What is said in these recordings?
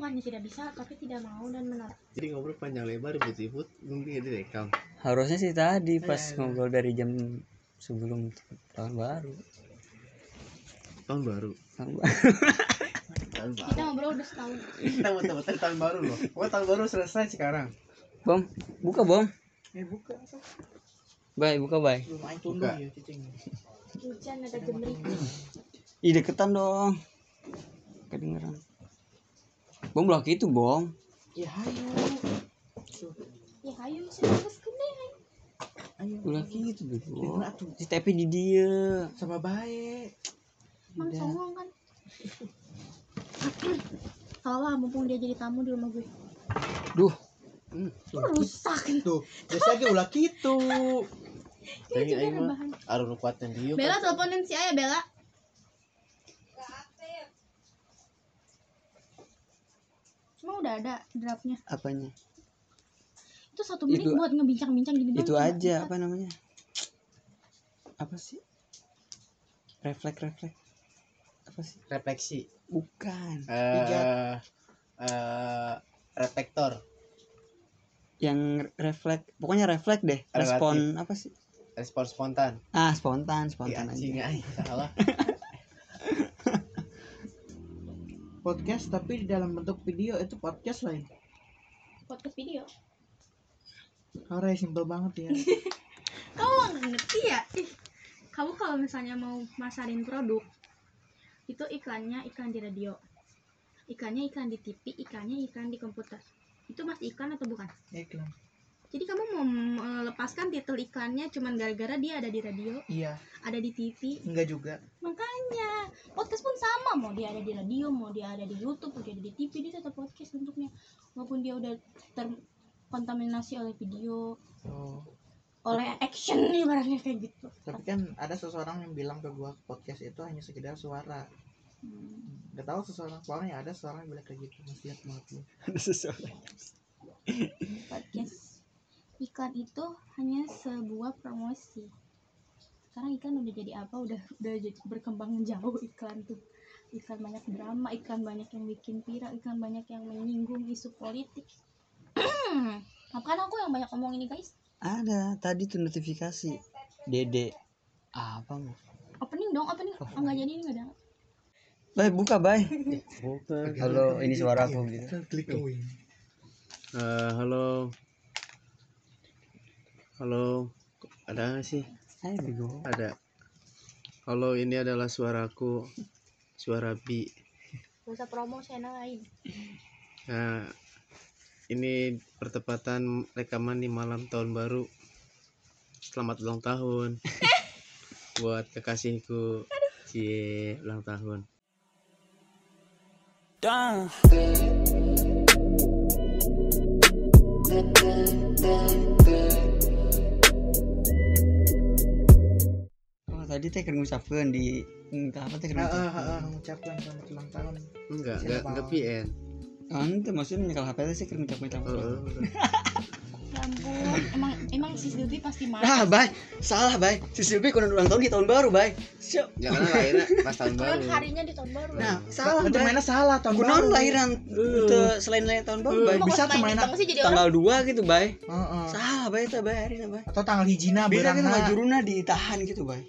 bukannya tidak bisa tapi tidak mau dan menolak Jadi ngobrol panjang lebar ribut-ribut mungkin direkam. harusnya sih tadi pas Eh. ngobrol dari jam sebelum tahun baru Tahun baru. tahun baru Tahun kita ngobrol udah setahun Kita betul-betul tahun baru loh. Oh tahun baru selesai sekarang. bom buka bom Eh buka. bye buka main Buka. tunduk ya cicing. hujan ada gemerik ih deketan dong kedengeran bom lah gitu bom Ya hayo. Tuh, ya ayo masih bagus gede ayo. ulah gitu tuh si tapi di dia sama baik. Udah. songong kan kalau lah mumpung dia jadi tamu di rumah gue duh Hmm. rusak Tuh, biasa aja ulah gitu. Tapi juga rebahan arun kuatan dia. Bella teleponin si Ayah Bella Cuma udah ada draftnya. Apanya? Itu satu menit Itu- buat ngebincang-bincang gini itu aja apa namanya? Apa sih? Refleks refleks. Apa sih? Refleksi. bukan. Eh eh reflektor, yang refleks pokoknya refleks deh. Relatif. respon apa sih? Respon spontan. ah spontan spontan anjing aja. salah. Podcast tapi di dalam bentuk video itu podcast lain. Podcast video Karena simpel banget ya. Kamu nggak ngerti ya Ih, Kamu kalau misalnya mau masarin produk Itu iklannya iklan di radio Iklannya iklan di TV Iklannya iklan di komputer Itu masih iklan atau bukan? Iklan. Jadi kamu mau melepaskan titel iklannya cuman gara-gara dia ada di radio, Iya, ada di TV, enggak juga. makanya podcast pun sama mau dia ada di radio mau dia ada di YouTube mau dia ada di TV dia tetap podcast bentuknya walaupun dia udah terkontaminasi oleh video Oh. oleh action ibaratnya kayak gitu Tapi kan ada seseorang yang bilang ke gua podcast itu hanya sekedar suara. Hmm. Gak tahu seseorang soalnya ada seseorang yang bilang kayak gitu. Masih lihat banget ada sesuatu podcast iklan itu hanya sebuah promosi. Sekarang iklan udah jadi apa? Udah udah jadi berkembang jauh iklan tuh. Iklan banyak drama iklan banyak yang bikin viral iklan banyak yang menyinggung isu politik. Makanya aku yang banyak ngomong ini guys? Ada. Tadi tuh notifikasi. Dede. Apa mau opening dong opening. Oh, enggak jadi ini enggak ada. Bye, buka, bye. Bukan. Halo, ini suara aku. Gitu. Klik. Eh, halo. Halo. Ada nggak sih? Hai, bego. Ada. Halo, ini adalah suaraku. Suara Bi. Gak usah promo channel lain Nah, ini pertepatan rekaman di malam tahun baru. Selamat ulang tahun. Buat kekasihku. Cie, ulang tahun. Oh, tadi teh keur ngucapkeun di entah apa teh Ah, ah, ah, ah, mengucapkan selamat ulang tahun. Enggak, enggak, enggak PN. Oh, ente maksudnya nyekal HP teh sih keur ngucap-ngucap. Heeh. ya ampun emang emang si Silvi pasti Ah, marah bye. Salah, bye. Si Silvi kudu ulang tahun di tahun baru, bye. Siap. Jangan lahirnya pas tahun baru. kan harinya di tahun baru Nah, salah, Berarti bye. mainnya salah tahun baru. lahiran teu selain lain tahun baru. Emang bisa tuh main mainan. banget sih jadi orang Tanggal 2 gitu. Heeh. Salah, bye teh, bye. Harina, bye. Atau tanggal hijina Bisa kan ngajuruna ditahan gitu, bye.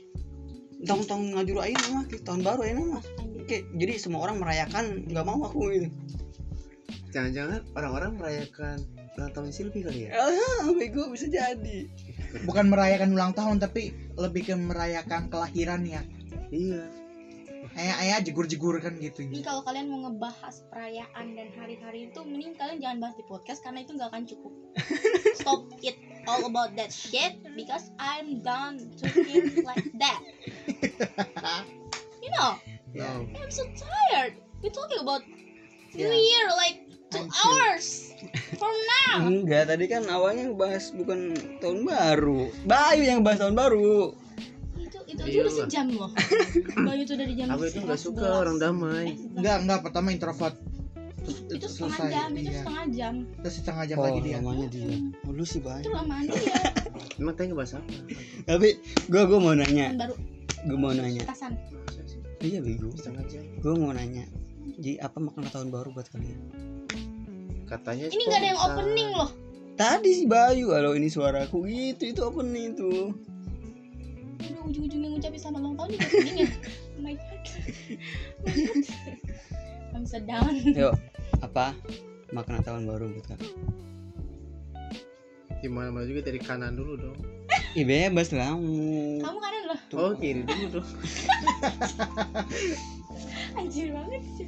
Tong-tong ngajuru aing mah tahun baru aing mah. Oke, jadi semua orang merayakan nggak mau aku gitu. Jangan-jangan orang-orang merayakan ulang tahun Silvi kali ya? Ah, bego bisa jadi. Bukan merayakan ulang tahun tapi lebih ke merayakan kelahirannya. Iya. Ayah ayah jegur-jegur kan gitu. Ini kalau kalian mau ngebahas perayaan dan hari-hari itu mending kalian jangan bahas di podcast karena itu nggak akan cukup. Stop it all about that shit because I'm done to hear like that. You know, No. I'm so tired. We talking about New Ya. Year like two hours from now. Enggak, tadi kan awalnya bahas bukan tahun baru. Bayu yang bahas tahun baru. Itu itu aja Iya udah lah. sejam loh. Bayu itu dari jam Aku itu nggak 11. suka orang damai. Enggak, enggak pertama introvert. Terus Itu setengah jam, itu iya. setengah jam. Terus setengah jam Oh, lagi dia. namanya dia. Oh, lu sih Itu Bayu. lamaan dia. Emang tanya ngebahas apa? Tapi gua gua mau nanya. Baru Gua mau nanya. petasan. Iya, bego. Setengah jam. Gua mau nanya. Jadi apa makna tahun baru buat kalian? katanya Ini nggak ada yang opening loh. Tadi si Bayu, halo ini suaraku gitu, itu opening tuh. Udah ujung-ujungnya ngucapin selamat ulang tahun juga opening ya. Oh my god. I'm so down. Yuk, apa makna tahun baru buat kalian? gimana mana juga dari kanan dulu dong Ih bebas lah kamu. Kamu kanan loh. oh kiri dulu dong Anjir banget sih.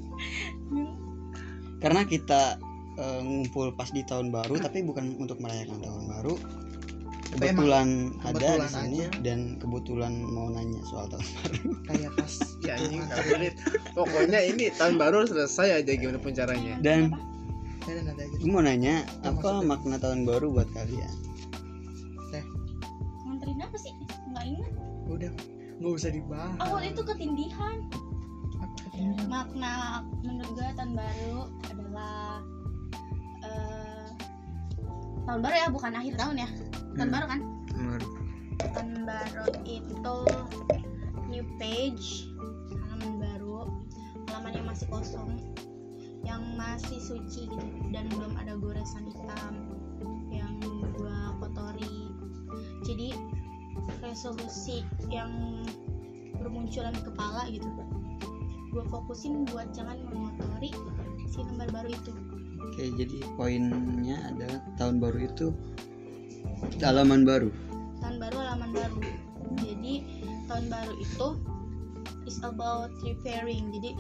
Karena kita eh, ngumpul pas di tahun baru, tapi bukan untuk merayakan tahun baru. Emang Kebetulan ada di kebetulan sini aja. dan kebetulan mau nanya soal tahun baru. kayak pas ya anjing nggak sulit pokoknya ini tahun baru selesai aja gimana pun caranya Dan ada nada aja gue mau nanya Apa apa maksudnya? makna tahun baru buat kalian? Nganterin apa sih? Enggak ingat. udah nggak usah dibahas Oh, itu ketindihan. Apa katanya? Makna menurut gue tahun baru adalah eh, tahun baru ya, bukan akhir tahun ya. Tahun Hmm. baru kan? Baru. Tahun baru itu new page, halaman baru, halaman yang masih kosong, yang masih suci gitu dan belum ada goresan hitam yang gua kotori. Jadi resolusi yang bermunculan di kepala gitu gue fokusin buat jangan mengotori si lembar baru itu Oke, jadi poinnya adalah tahun baru itu halaman baru. tahun baru halaman baru jadi tahun baru itu is about repairing jadi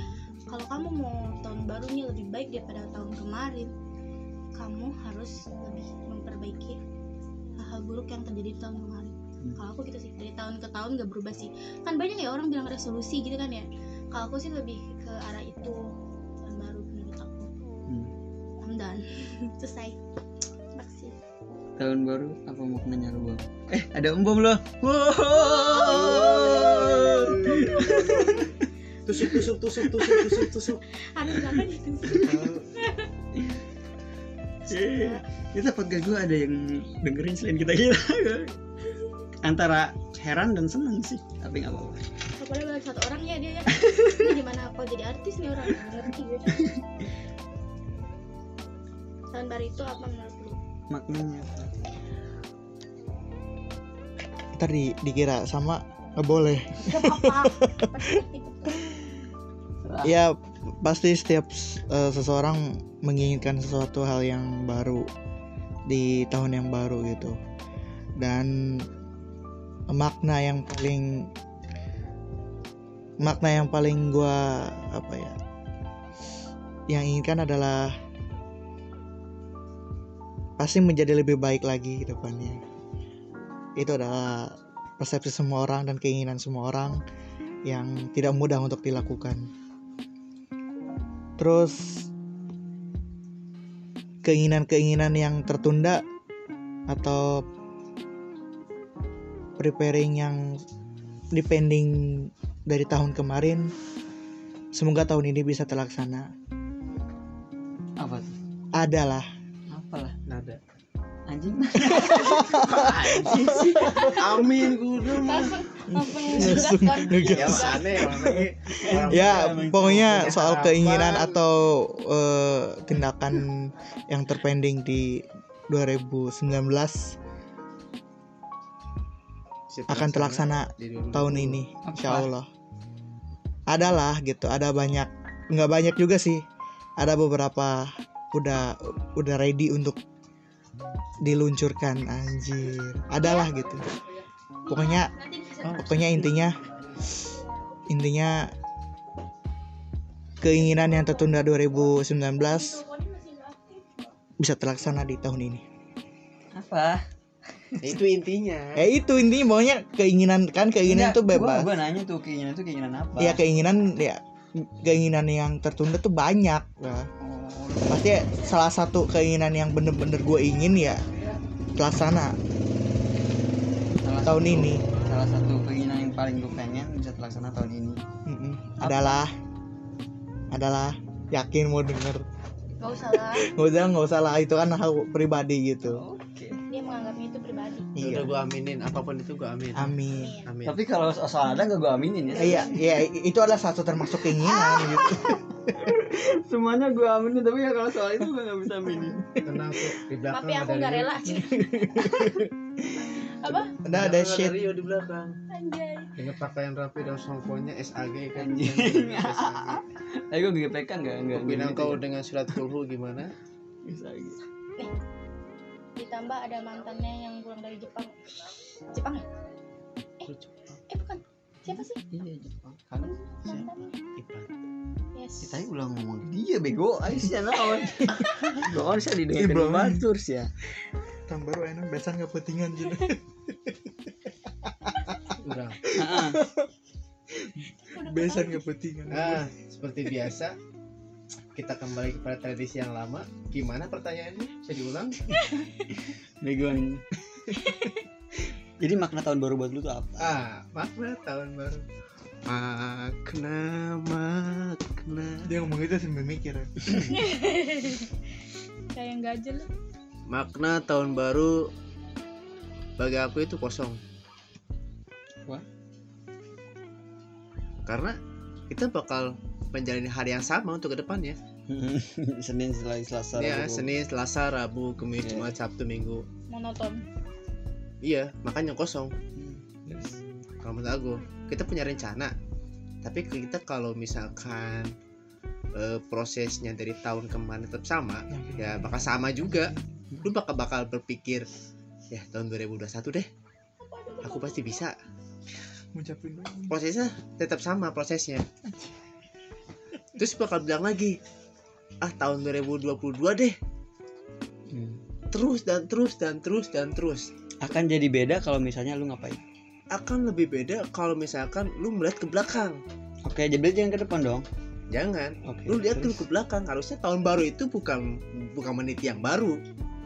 kalau kamu mau tahun baru nih lebih baik daripada tahun kemarin kamu harus lebih memperbaiki hal-hal buruk yang terjadi di tahun kemarin Hmm. kalau aku gitu sih dari tahun ke tahun gak berubah sih kan banyak ya orang bilang resolusi gitu kan ya kalau aku sih lebih ke arah itu tahun baru menurut aku Hmm. I'm done selesai. Tahun baru apa maknanya lu? Bang? Eh, ada embom loh. Wow. tusuk tusuk tusuk tusuk tusuk tusuk Aduh, kenapa gitu Eh, Kita podcast gue ada yang dengerin selain kita kita. Antara heran dan senang sih, tapi nggak apa-apa. Apalagi baru satu orang ya dia ya Ini gimana apa jadi artis nih orang ngerti gue Tahun baru itu apa menurut lu? Maknanya. Ntar di, dikira sama nggak boleh. Ya pasti setiap eh, seseorang menginginkan sesuatu hal yang baru di tahun yang baru gitu. Dan makna yang paling makna yang paling gua apa ya yang inginkan adalah pasti menjadi lebih baik lagi ke depannya. Itu adalah persepsi semua orang dan keinginan semua orang yang tidak mudah untuk dilakukan. Terus keinginan-keinginan yang tertunda atau preparing yang depending dari tahun kemarin semoga tahun ini bisa terlaksana. Apa adalah Anjing. anjing sih amin kudu mah. Langsung Langsung ngegas ya ya emang pokoknya punya soal keinginan atau eh, tindakan yang terpending di 2019 bisa akan terlaksana di 2020. tahun ini insya Allah. Adalah gitu ada banyak nggak banyak juga sih. Ada beberapa udah udah ready untuk diluncurkan anjir. Adalah gitu. Pokoknya pokoknya intinya intinya keinginan yang tertunda 2019 bisa terlaksana di tahun ini. Apa? Ya, itu intinya. Ya itu intinya. Pokoknya keinginan kan keinginan tuh bebas. Gua, gua nanya tuh keinginan tuh keinginan apa? ya keinginan ya keinginan yang tertunda tuh banyak ya. Oh, pasti salah satu keinginan yang bener-bener gue ingin ya terlaksana salah tahun satu- ini Salah satu keinginan yang paling gue pengen bisa terlaksana tahun ini. Apa? adalah adalah yakin mau denger Gak usah lah nggak usah nggak usah lah itu kan hal pribadi gitu Oke. Dia menganggapnya itu pribadi Iya. udah gua aminin apa pun itu gua amin Amin. amin Tapi kalau soal ada nggak gue aminin ya. Iya, iya itu adalah satu termasuk keinginan gitu. Semuanya gue aminin tapi ya kalau soal itu gue nggak bisa aminin. tenang kok di belakang tapi aku ada nggak Rio. rela apa ada Belakang shit. Rio di belakang anjay dengan pakaian rapi dan songkonya SAG kan. SAG. Tapi gue gepekan nggak nggak. Pinang kau dengan surat kulhu gimana Bisa gitu. Ditambah ada mantannya yang pulang dari Jepang Jepang ya Lu eh bukan siapa sih Iya Jepang. Kan mantannya Ipan yes kita ulang ngomong dia bego. Ayo sih naon. Gue kan bisa didengar Ih, belum. batur sih ya. Tahun baru enak besan nggak pentingan gitu. udah Heeh. Besan nggak pentingan. nah seperti biasa kita kembali kepada tradisi yang lama gimana pertanyaannya bisa diulang Begoan. Jadi makna tahun baru buat lu tuh apa? ah makna tahun baru makna makna Dia ngomong itu sambil mikir. ya. kayak yang gajel makna tahun baru bagi aku itu kosong Wah. karena kita bakal menjalani hari yang sama untuk ke depannya Senin Selasa. ya Rabu. Senin Selasa Rabu Kamis Iya. Jumat Sabtu Minggu monoton iya makanya kosong Hmm. Yes. kalau menurut aku kita punya rencana tapi kita kalau misalkan eh, prosesnya dari tahun kemarin tetap sama ya bakal sama juga lu bakal bakal berpikir ya tahun 2021 deh aku pasti bisa prosesnya tetap sama prosesnya terus bakal bilang lagi ah tahun 2022 deh Hmm. terus dan terus dan terus dan terus Akan jadi beda kalau misalnya lu ngapain? akan lebih beda kalau misalkan lu melihat ke belakang Oke, jadi jangan ke depan dong. jangan Oke. lu lihat dulu terus? ke belakang harusnya tahun baru itu bukan bukan meniti yang baru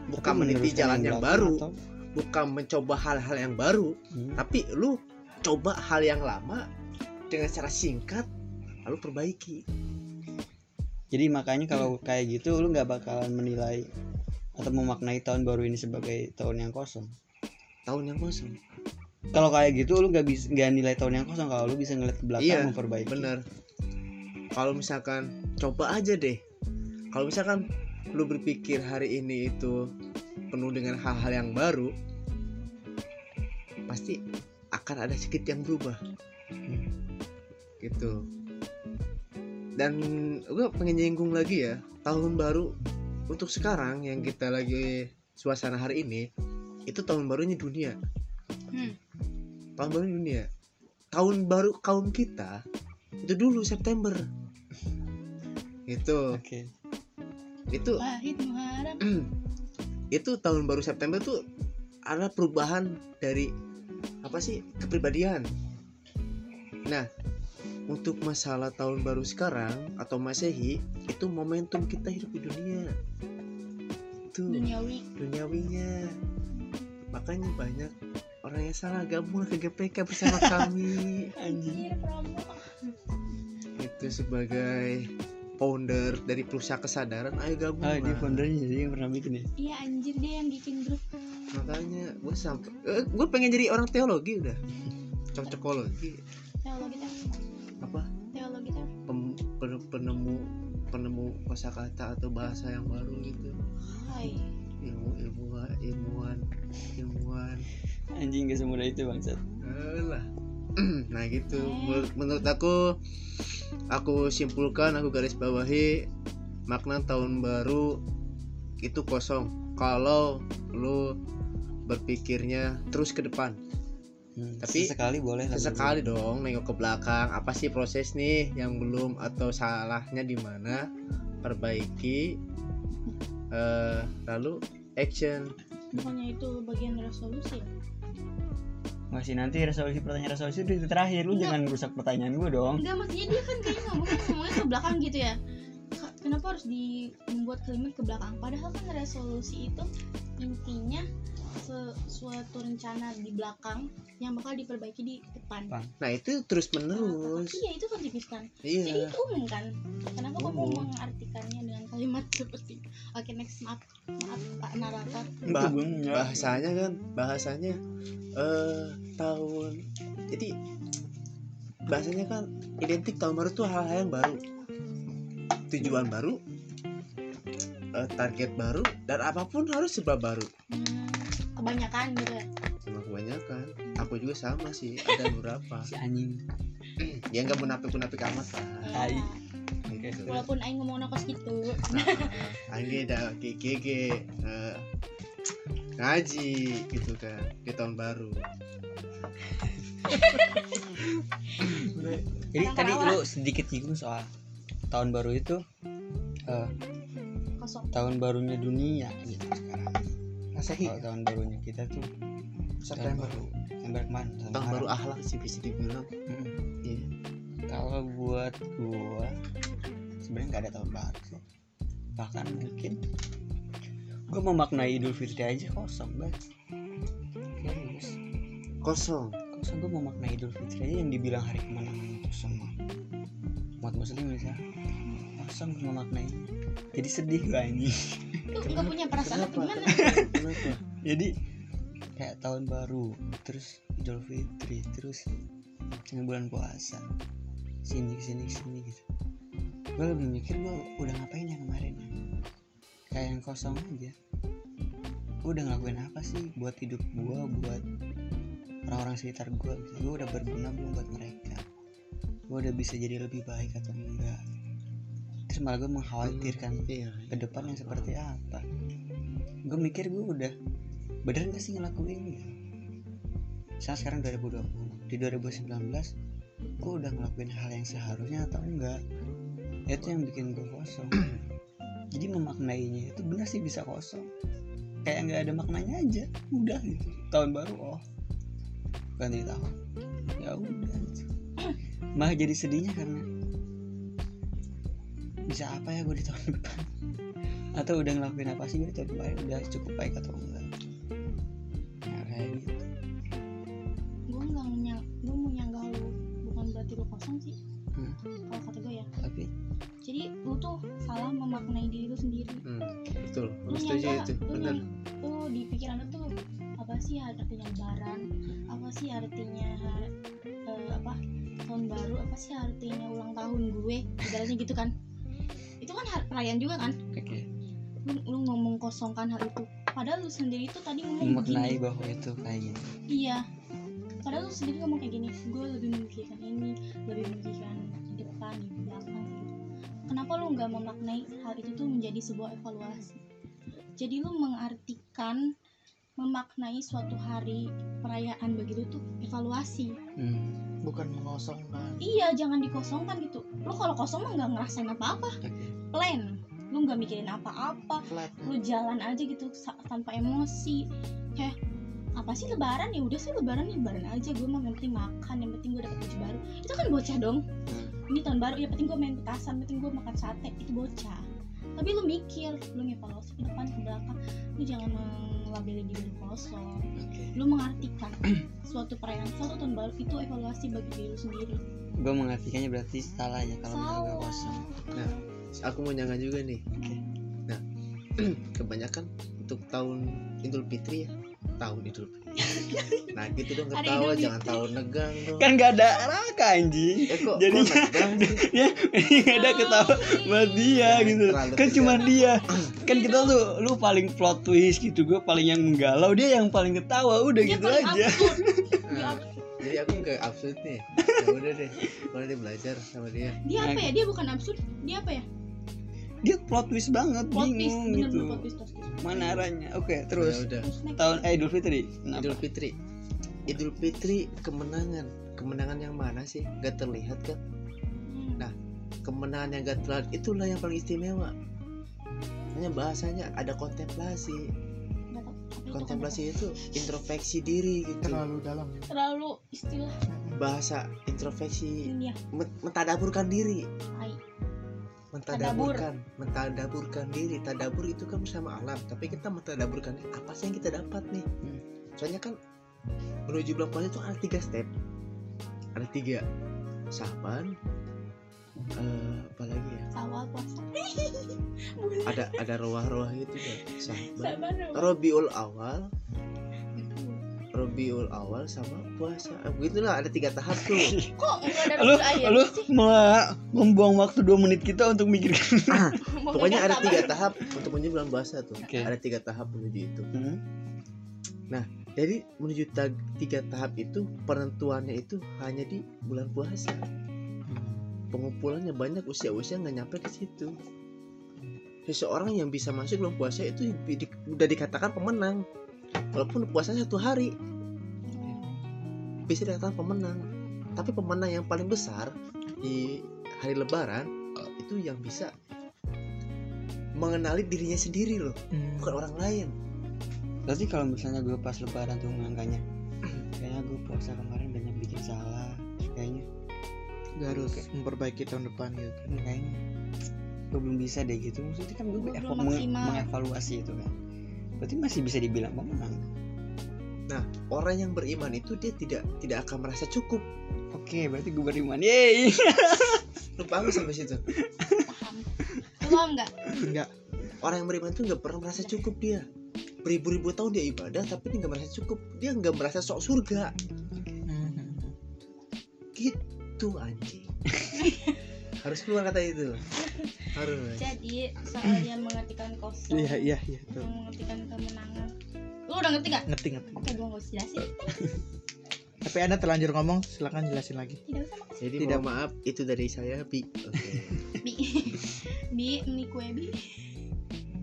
bukan Tapi meniti jalan yang belakang baru atau- bukan mencoba hal-hal yang baru Hmm. tapi lu coba hal yang lama dengan cara singkat lalu perbaiki. Jadi makanya kalau kayak gitu lu nggak bakalan menilai atau memaknai tahun baru ini sebagai tahun yang kosong. tahun yang kosong. Kalau kayak gitu lu nggak bisa nggak nilai tahun yang kosong. Kalau lu bisa ngeliat ke belakang Iya, memperbaiki. bener. Kalau misalkan coba aja deh. Kalau misalkan lu berpikir hari ini itu penuh dengan hal-hal yang baru pasti akan ada sedikit yang berubah. Gitu dan gue pengen nyinggung lagi ya tahun baru untuk sekarang yang kita lagi suasana hari ini itu tahun barunya dunia. Hmm. tahun baru dunia. Tahun baru kaum kita itu dulu September. Itu Oke. itu Muharram. Itu tahun baru September tuh ada perubahan dari apa sih? Kepribadian. Nah untuk masalah tahun baru sekarang atau masehi itu momentum kita hidup di dunia. Itu duniawi. duniawinya. Makanya banyak orang yang salah gabung ke GPK bersama kami. Anjing. Anjir promo itu sebagai founder dari perusahaan kesadaran ayo gabung Ah, dia foundernya jadi yang pernah bikin ya. iya anjir dia yang bikin grup. Makanya gue sampai gue pengen jadi orang teologi udah. Cocokologi. Teologi penemu penemu kosakata atau bahasa yang baru gitu. Hai. Ilmu ilmuwan ilmuwan ilmuwan. Anjing gak semudah itu bangsat. lah nah gitu. Menurut, menurut aku aku simpulkan aku garis bawahi makna tahun baru itu kosong. Kalau lu berpikirnya terus ke depan Hmm, Tapi sekali boleh sesekali dong nengok ke belakang apa sih proses nih yang belum atau salahnya di mana perbaiki eh, lalu action bukannya itu bagian resolusi? Masih nanti resolusi pertanyaan resolusi itu di terakhir lu Enggak. jangan rusak pertanyaan gue dong. enggak maksudnya dia kan kayaknya ngomongnya semuanya ke belakang gitu ya kenapa harus di membuat kalimat ke belakang padahal kan resolusi itu intinya suatu rencana di belakang yang bakal diperbaiki di depan. Depan. nah itu terus menerus iya itu kan tipiskan jadi iya. Itu umum kan? Kenapa kamu Umum. mengartikannya dengan kalimat seperti oke next maaf maaf pak narator Bah- nggak- bahasanya kan? Bahasanya eh tahun jadi bahasanya kan identik. Tahun baru tuh hal-hal yang baru. Tujuan baru eh, target baru dan apa pun harus serba baru. Hmm, kebanyakan gitu ya? Sama kebanyakan. Aku juga sama sih ada beberapa. Si anjing. Ya nggak munafik munafik amat lah. Tai. Iya. gitu. walaupun aing ngomong nakos gitu. Nah, Angge dah GG eh, ngaji gitu kan di tahun baru. Jadi tadi lu sedikit nyinggung soal tahun baru itu eh, kosong. tahun barunya dunia gitu Masehi kalau tahun barunya kita tuh tahun September baru September kemarin tahun tahun baru akhlak sih bisa dibilang Mm-mm. Iya. kalau buat gua sebenarnya nggak ada tahun baru sih. Bahkan mungkin gua memaknai Idul Fitri aja kosong banget serius kosong. Kosong gua memaknai Idul Fitri aja yang dibilang hari kemenangan untuk semua. Umat muslim misalnya. Kosong gua memaknai. Jadi sedih gua ini lu nggak punya perasaan apa gimana? Kenapa? Jadi kayak tahun baru terus Idul Fitri terus dengan bulan puasa. Sini sini sini gitu. Gue lebih mikir gue udah ngapain ya kemarin? Ya kayak yang kosong aja. Gue udah ngelakuin apa sih buat hidup gue buat orang-orang sekitar gue gitu. gue udah berguna belum buat mereka? Gue udah bisa jadi lebih baik atau enggak terus malah gue mengkhawatirkan iya ke depan yang seperti apa. Gue mikir gue udah bener gak sih ngelakuin gitu? Misalnya sekarang 2020 di 2019 gue udah ngelakuin hal yang seharusnya atau enggak? Itu yang bikin gue kosong. Jadi memaknainya itu benar sih bisa kosong. Kayak nggak ada maknanya aja udah gitu. Tahun baru oh. Ganti tahun. Ya udah. Gitu. malah jadi sedihnya karena bisa apa ya gue di tahun depan? Atau udah ngelakuin apa sih gue di tahun kemarin? Udah cukup baik atau enggak? Ya kayak gitu. Gue nggak nyang gue mau nyanggah lu bukan berarti lu kosong sih. Hmm. kalau kata gue ya. Tapi? Jadi lu tuh salah memaknai diri lu sendiri. Hmm, betul. Lu setuju itu. lu, benar lu di pikiran lu tuh apa sih artinya lebaran? Apa sih artinya eh, apa tahun baru? Apa sih artinya ulang tahun gue? Ibaratnya gitu kan itu kan perayaan juga kan? Oke lu, lu ngomong kosongkan hal itu. Padahal lu sendiri tuh tadi ngomong memaknai begini bahwa itu kayak gitu iya. Padahal lu sendiri ngomong kayak gini gue lebih memikirkan ini lebih memikirkan di depan di belakang. Kenapa lu nggak memaknai hal itu tuh menjadi sebuah evaluasi? Jadi lu mengartikan memaknai suatu hari perayaan begitu tuh evaluasi. Hmm. bukan mengosongkan. Iya jangan dikosongkan gitu. Lu kalau kosong mah nggak ngerasain apa-apa. Oke. Plan. Lu nggak mikirin apa-apa. Lu jalan aja gitu tanpa emosi. Kayak apa sih lebaran? Ya udah sih lebaran lebaran aja. Gue mah yang penting makan yang penting gue dapet baju baru. Itu kan bocah dong. Ini tahun baru. Ya penting gue main petasan penting gue makan sate. Itu bocah. Tapi lu mikir lu ngevaluasi ke depan ke belakang. Lu jangan mengelabeli diri lu kosong. Oke. Lu mengartikan suatu perayaan suatu tahun baru itu evaluasi bagi diri lu sendiri. Gue mengartikannya berarti salah ya kalau menurut gue kosong. Nah. aku mau nyangka juga nih. Oke kebanyakan untuk tahun Idul Fitri ya tahun Idul nah gitu dong ketawa jangan tahun negang dong. Kan gak ada raka anjing. Eh kok sih? ya gak ada ketawa buat dia gitu. kan cuma dia. Kan kita tuh lu paling plot twist gitu gue paling yang menggalau dia yang paling ketawa udah dia gitu aja. Nah, absurd. jadi aku kayak absurd nih. Ya udah deh kalau dia belajar sama dia. Dia apa ya? Dia bukan absurd dia apa ya dia plot twist banget plot twist bingung bener gitu. bener plot twist plot twist. Mana arahnya? Oke Ya terus udah. Terus next. tahun eh Idul Fitri. Kenapa? Idul Fitri. Idul Fitri kemenangan. Kemenangan yang mana sih? Gak terlihat kan. Nah, kemenangan yang gak terlihat itulah yang paling istimewa. Hanya bahasanya ada kontemplasi. Kontemplasi itu introspeksi diri gitu. Terlalu dalam. Ya. terlalu istilah. Bahasa introspeksi mentadaburkan diri mentadaburkan. Mentadaburkan diri. Tadabur itu kan bersama alam. Tapi kita mentadaburkan apa sih yang kita dapat nih? Hmm. soalnya kan menuju bulan puasa itu ada tiga step. Ada tiga. Saban eh, apa lagi ya? Awal puasa. ada ada roah-roah gitu kan. Dong. Robiul awal Robiul awal sama puasa Eh, begitulah ada tiga tahap tuh Kok enggak ada Lu- sih? malah membuang waktu dua menit kita untuk mikirkan Mau pokoknya ada tiga tahap untuk menuju bulan puasa tuh Oke. ada tiga tahap menuju itu Hmm. Jadi menuju ta- tiga tahap itu penentuannya itu hanya di bulan puasa. Pengumpulannya banyak usia-usia nggak nyampe ke situ. Seseorang yang bisa masuk bulan puasa itu di- di- udah dikatakan pemenang. Walaupun puasa satu hari bisa dikatakan pemenang. Tapi pemenang yang paling besar di hari Lebaran eh, itu yang bisa mengenali dirinya sendiri loh, Hmm. bukan orang lain. Berarti kalau misalnya gue pas lebaran tuh ngangkanya Kayaknya gue puasa kemarin banyak bikin salah Kayaknya Gak harus memperbaiki tahun depan gitu "Hmm, Kayaknya Gue belum bisa deh gitu Maksudnya kan gue menge- mengevaluasi itu kan Berarti masih bisa dibilang pemenang Orang yang beriman itu dia tidak tidak akan merasa cukup. Oke berarti gue beriman Yeay Lu paham sampai situ? Paham. Lu paham nggak? Enggak Orang yang beriman itu nggak pernah merasa cukup dia. Beribu-ribu tahun dia ibadah tapi dia nggak merasa cukup. Dia nggak merasa sok surga. Gitu anjing. Harus keluar kata itu. Harus. Jadi soal yang mengartikan kosong, Iya iya iya tuh. yang mengartikan kemenangan. Lu udah ngerti gak? Ngerti ngerti Oke, gua nggak usah jelasin. Tapi anda terlanjur ngomong silakan jelasin lagi Tidak usah makasih. Jadi Tidak. mohon maaf itu dari saya Bi. Oke. Bi, bi, ini kue bi.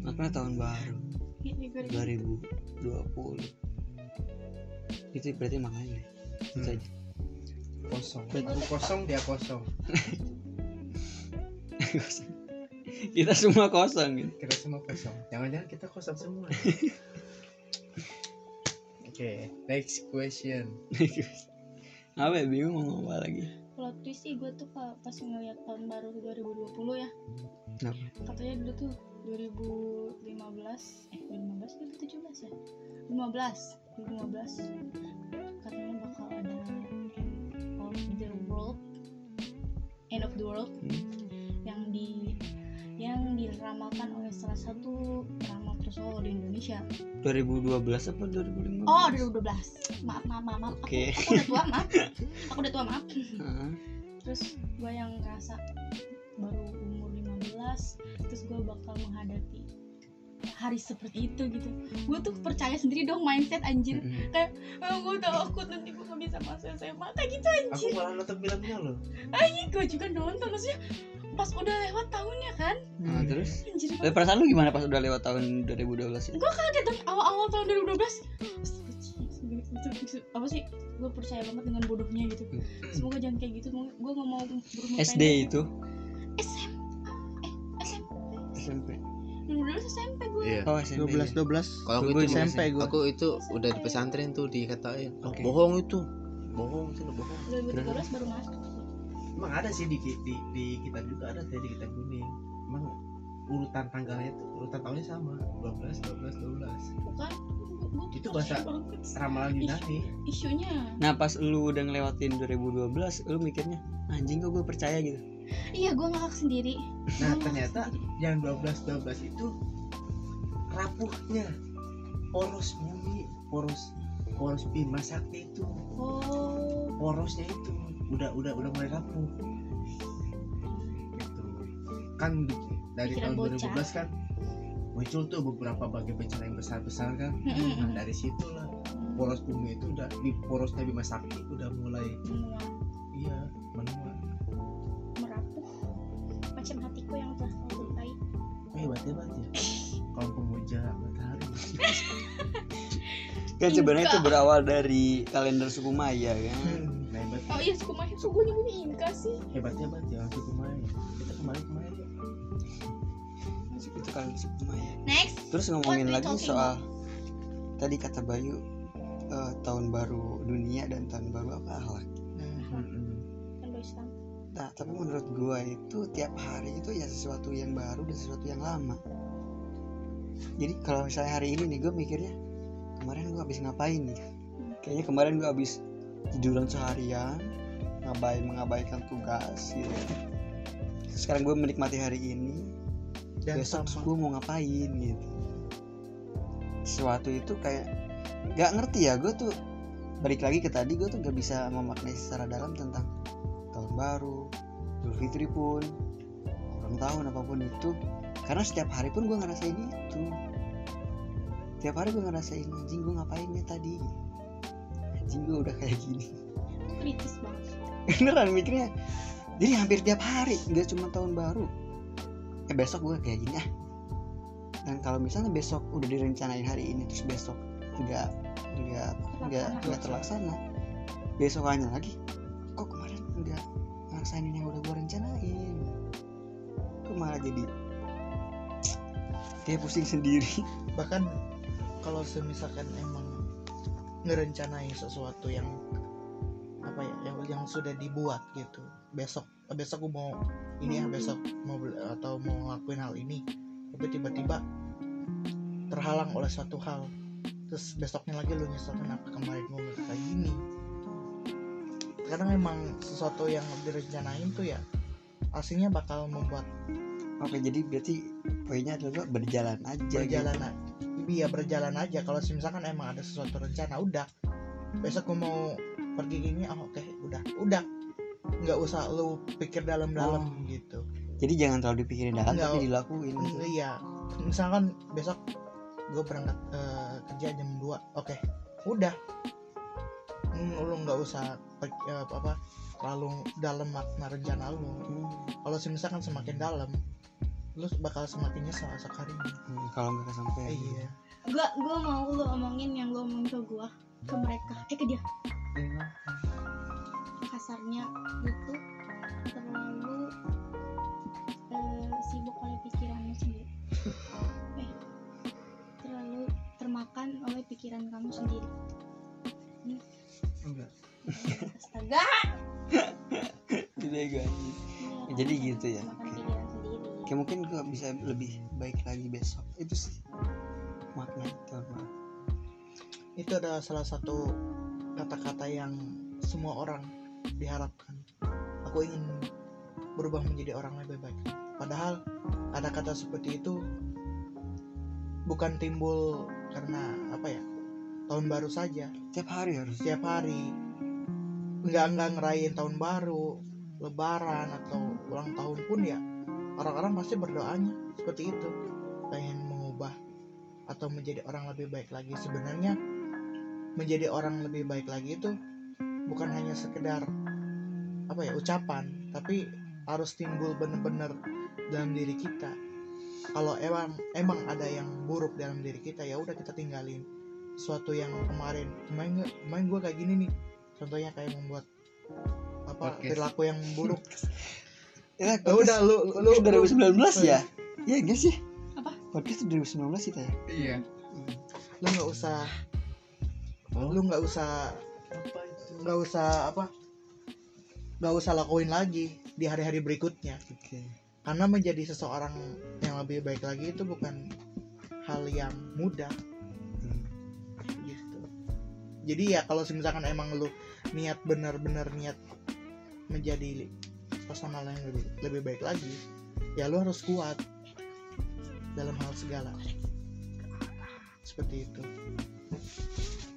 Makanya tahun baru Ini kue. 2020 Itu berarti makanya Itu Hmm. aja Kosong. Aku kosong dia kosong. Kita semua kosong gitu Kita semua kosong. Jangan-jangan kita kosong semua. Oke, next question. Apa ya bingung mau ngomong apa lagi Plot twist sih gue tuh pa- pas ngeliat tahun baru 2020 ya. Kenapa? Katanya dulu tuh 2015 eh 2015 2017 ya 15 2015 katanya bakal ada end of the world end of the world Hmm. yang di yang diramalkan oleh salah satu peramal tersohor di Indonesia. 2012 apa 2015 oh 2012 maaf maaf maaf, maaf. Oke. aku, aku udah tua maaf aku udah tua maaf terus gue yang ngerasa baru umur 15 terus gue bakal menghadapi hari seperti itu gitu. Gue tuh percaya sendiri dong mindset anjir. Mm-mm. ah, gue takut nanti gue gak bisa masuk SMA kayak gitu Aku anjir. malah nonton filmnya loh. anjir gue juga nonton maksudnya pas udah lewat tahunnya kan? Nah, terus? Anjir. Perasaan lu gimana pas udah lewat tahun 2012 itu? gue kaget dong awal-awal tahun 2012 itu, itu, apa sih? Gue percaya banget dengan bodohnya gitu. Semoga jangan kayak gitu gue gak mau berumur SD itu? SM eh SMP SMP 2012 SMP gue Iya. Oh SMP 12 12 Kalau juga SMP gue aku itu udah di pesantren tuh dikatain. "Ah, Oke. bohong itu. Bohong itu bohong. 2013 baru masuk. sih. Emang ada sih di, di, di kitab juga ada tadi di kitab kuning. Emang urutan tanggalnya tuh urutan tahunnya sama 12 12 12 bukan. Itu bahasa- ramalan Yunani. isunya. Nah pas lu udah ngelewatin 2012 Lu mikirnya Anjing kok gue percaya gitu? Iya gue ngakak sendiri. Nah Gua ternyata sendiri. yang 12 12 itu rapuhnya. Poros bumi poros poros Bima Sakti itu. Oh. Porosnya itu udah udah udah mulai rapuh. Gitu. Kan dari Pikiran tahun bocah. 2012 kan muncul tuh beberapa bagai bencana yang besar besar kan. Mm-mm. nah dari situlah poros bumi itu udah di porosnya Bima Sakti udah mulai semua iya menua merapuh. Macam hatiku yang telah kau lupai oh hebat hebat ya kaum pemuja matahari. Kan sebenarnya itu berawal dari kalender suku Maya kan nah hebat. Oh iya suku Maya suku nyebutnya Inka sih? Hebat hebat ya suku Maya kita kembali ke Maya yuk. Itu kalender suku Maya next. Terus ngomongin lagi talking soal Tadi kata Bayu eh, Tahun baru dunia dan tahun baru apa? Akhlak. Kan lo Islam. Nah, tapi menurut gua itu tiap hari itu ya sesuatu yang baru dan sesuatu yang lama. Jadi kalau misalnya hari ini nih gue mikirnya kemarin gua habis ngapain nih? Kayaknya kemarin gua habis tiduran seharian, ngabain mengabaikan tugas gitu. Sekarang gue menikmati hari ini, dan besok sama. gue mau ngapain gitu. Sesuatu itu kayak nggak ngerti ya gue tuh balik lagi ke tadi gue tuh gak bisa memaknai secara dalam tentang tahun baru Idul Fitri pun ulang tahun apa pun itu. Karena setiap hari pun gue ngerasain itu. Setiap hari gue ngerasain anjing gue ngapain ya tadi anjing gue udah kayak gini. Kritis banget. Beneran mikirnya. Jadi hampir tiap hari nggak cuma tahun baru. Eh besok gue kayak gini ah. Dan kalau misalnya besok udah direncanain hari ini terus besok nggak nggak nggak nggak terlaksana besokannya lagi kok kemarin nggak ngelaksanain yang udah gue rencanain? Kok malah jadi kayak pusing sendiri. Bahkan kalau semisalkan emang ngerencanain sesuatu yang apa ya yang yang sudah dibuat gitu. Besok besok gue mau ini ya besok mau atau mau ngelakuin hal ini tapi tiba-tiba terhalang oleh suatu hal. Terus besoknya lagi lu nyesel kenapa kemarin gue kayak gini? Kadang emang sesuatu yang direncanain tuh ya aslinya bakal membuat oke jadi berarti poinnya adalah berjalan aja gitu. berjalan a- iya berjalan aja. Kalau misalkan emang ada sesuatu rencana udah. Besok gue mau pergi gini oh oke udah. Udah. Nggak usah lu pikir dalam-dalam Oh. gitu. Jadi jangan terlalu dipikirin dalam Nggak. tapi dilakuin gitu. Mm, iya. Misalkan besok gue berangkat eh, kerja jam 2 oke. Udah. Mm, lu nggak usah pik- eh, apa apa terlalu dalam makna rencana lu. Hmm, kalau misalkan semakin dalam lu bakal semakin nyesel esok harinya hmm, kalau nggak kesampean iya gua gua mau lu omongin yang lu omongin ke gua ke mereka eh ke dia Iya. kasarnya itu terlalu eh, sibuk oleh pikiranmu sendiri eh terlalu termakan oleh pikiran kamu sendiri Enggak. astaga Gitu ya. Iya, jadi kamu gitu ya? Kayak mungkin gue bisa lebih baik lagi besok. Itu sih makna itu itu adalah salah satu kata-kata yang semua orang diharapkan. Aku ingin berubah menjadi orang lebih baik. Padahal kata-kata seperti itu bukan timbul karena apa ya tahun baru saja. Tiap hari harus. Setiap hari. Nggak nggak ngerayain tahun baru lebaran atau ulang tahun pun ya orang-orang pasti berdoanya seperti itu. Pengen mengubah atau menjadi orang lebih baik lagi. Sebenarnya menjadi orang lebih baik lagi itu bukan hanya sekedar apa ya ucapan tapi harus timbul bener-bener dalam diri kita. Kalau emang emang ada yang buruk dalam diri kita ya udah kita tinggalin. Sesuatu yang kemarin kemarin nggak- kemarin gue kayak gini nih. Contohnya kayak membuat apa Podcast. perilaku yang buruk ya, ya udah lu lu podcast 2019 ya? Iya. Enggak sih? Apa? podcast itu 2019 kita ya? Iya. lu nggak usah Oh. lu nggak usah nggak usah apa? Nggak usah lakuin lagi di hari-hari berikutnya. Oke. Karena menjadi seseorang yang lebih baik lagi itu bukan hal yang mudah. Hmm. gitu. Jadi ya kalau misalkan emang lu niat benar-benar niat menjadi personal yang lebih lebih baik lagi ya lu harus kuat dalam hal segala. Seperti itu.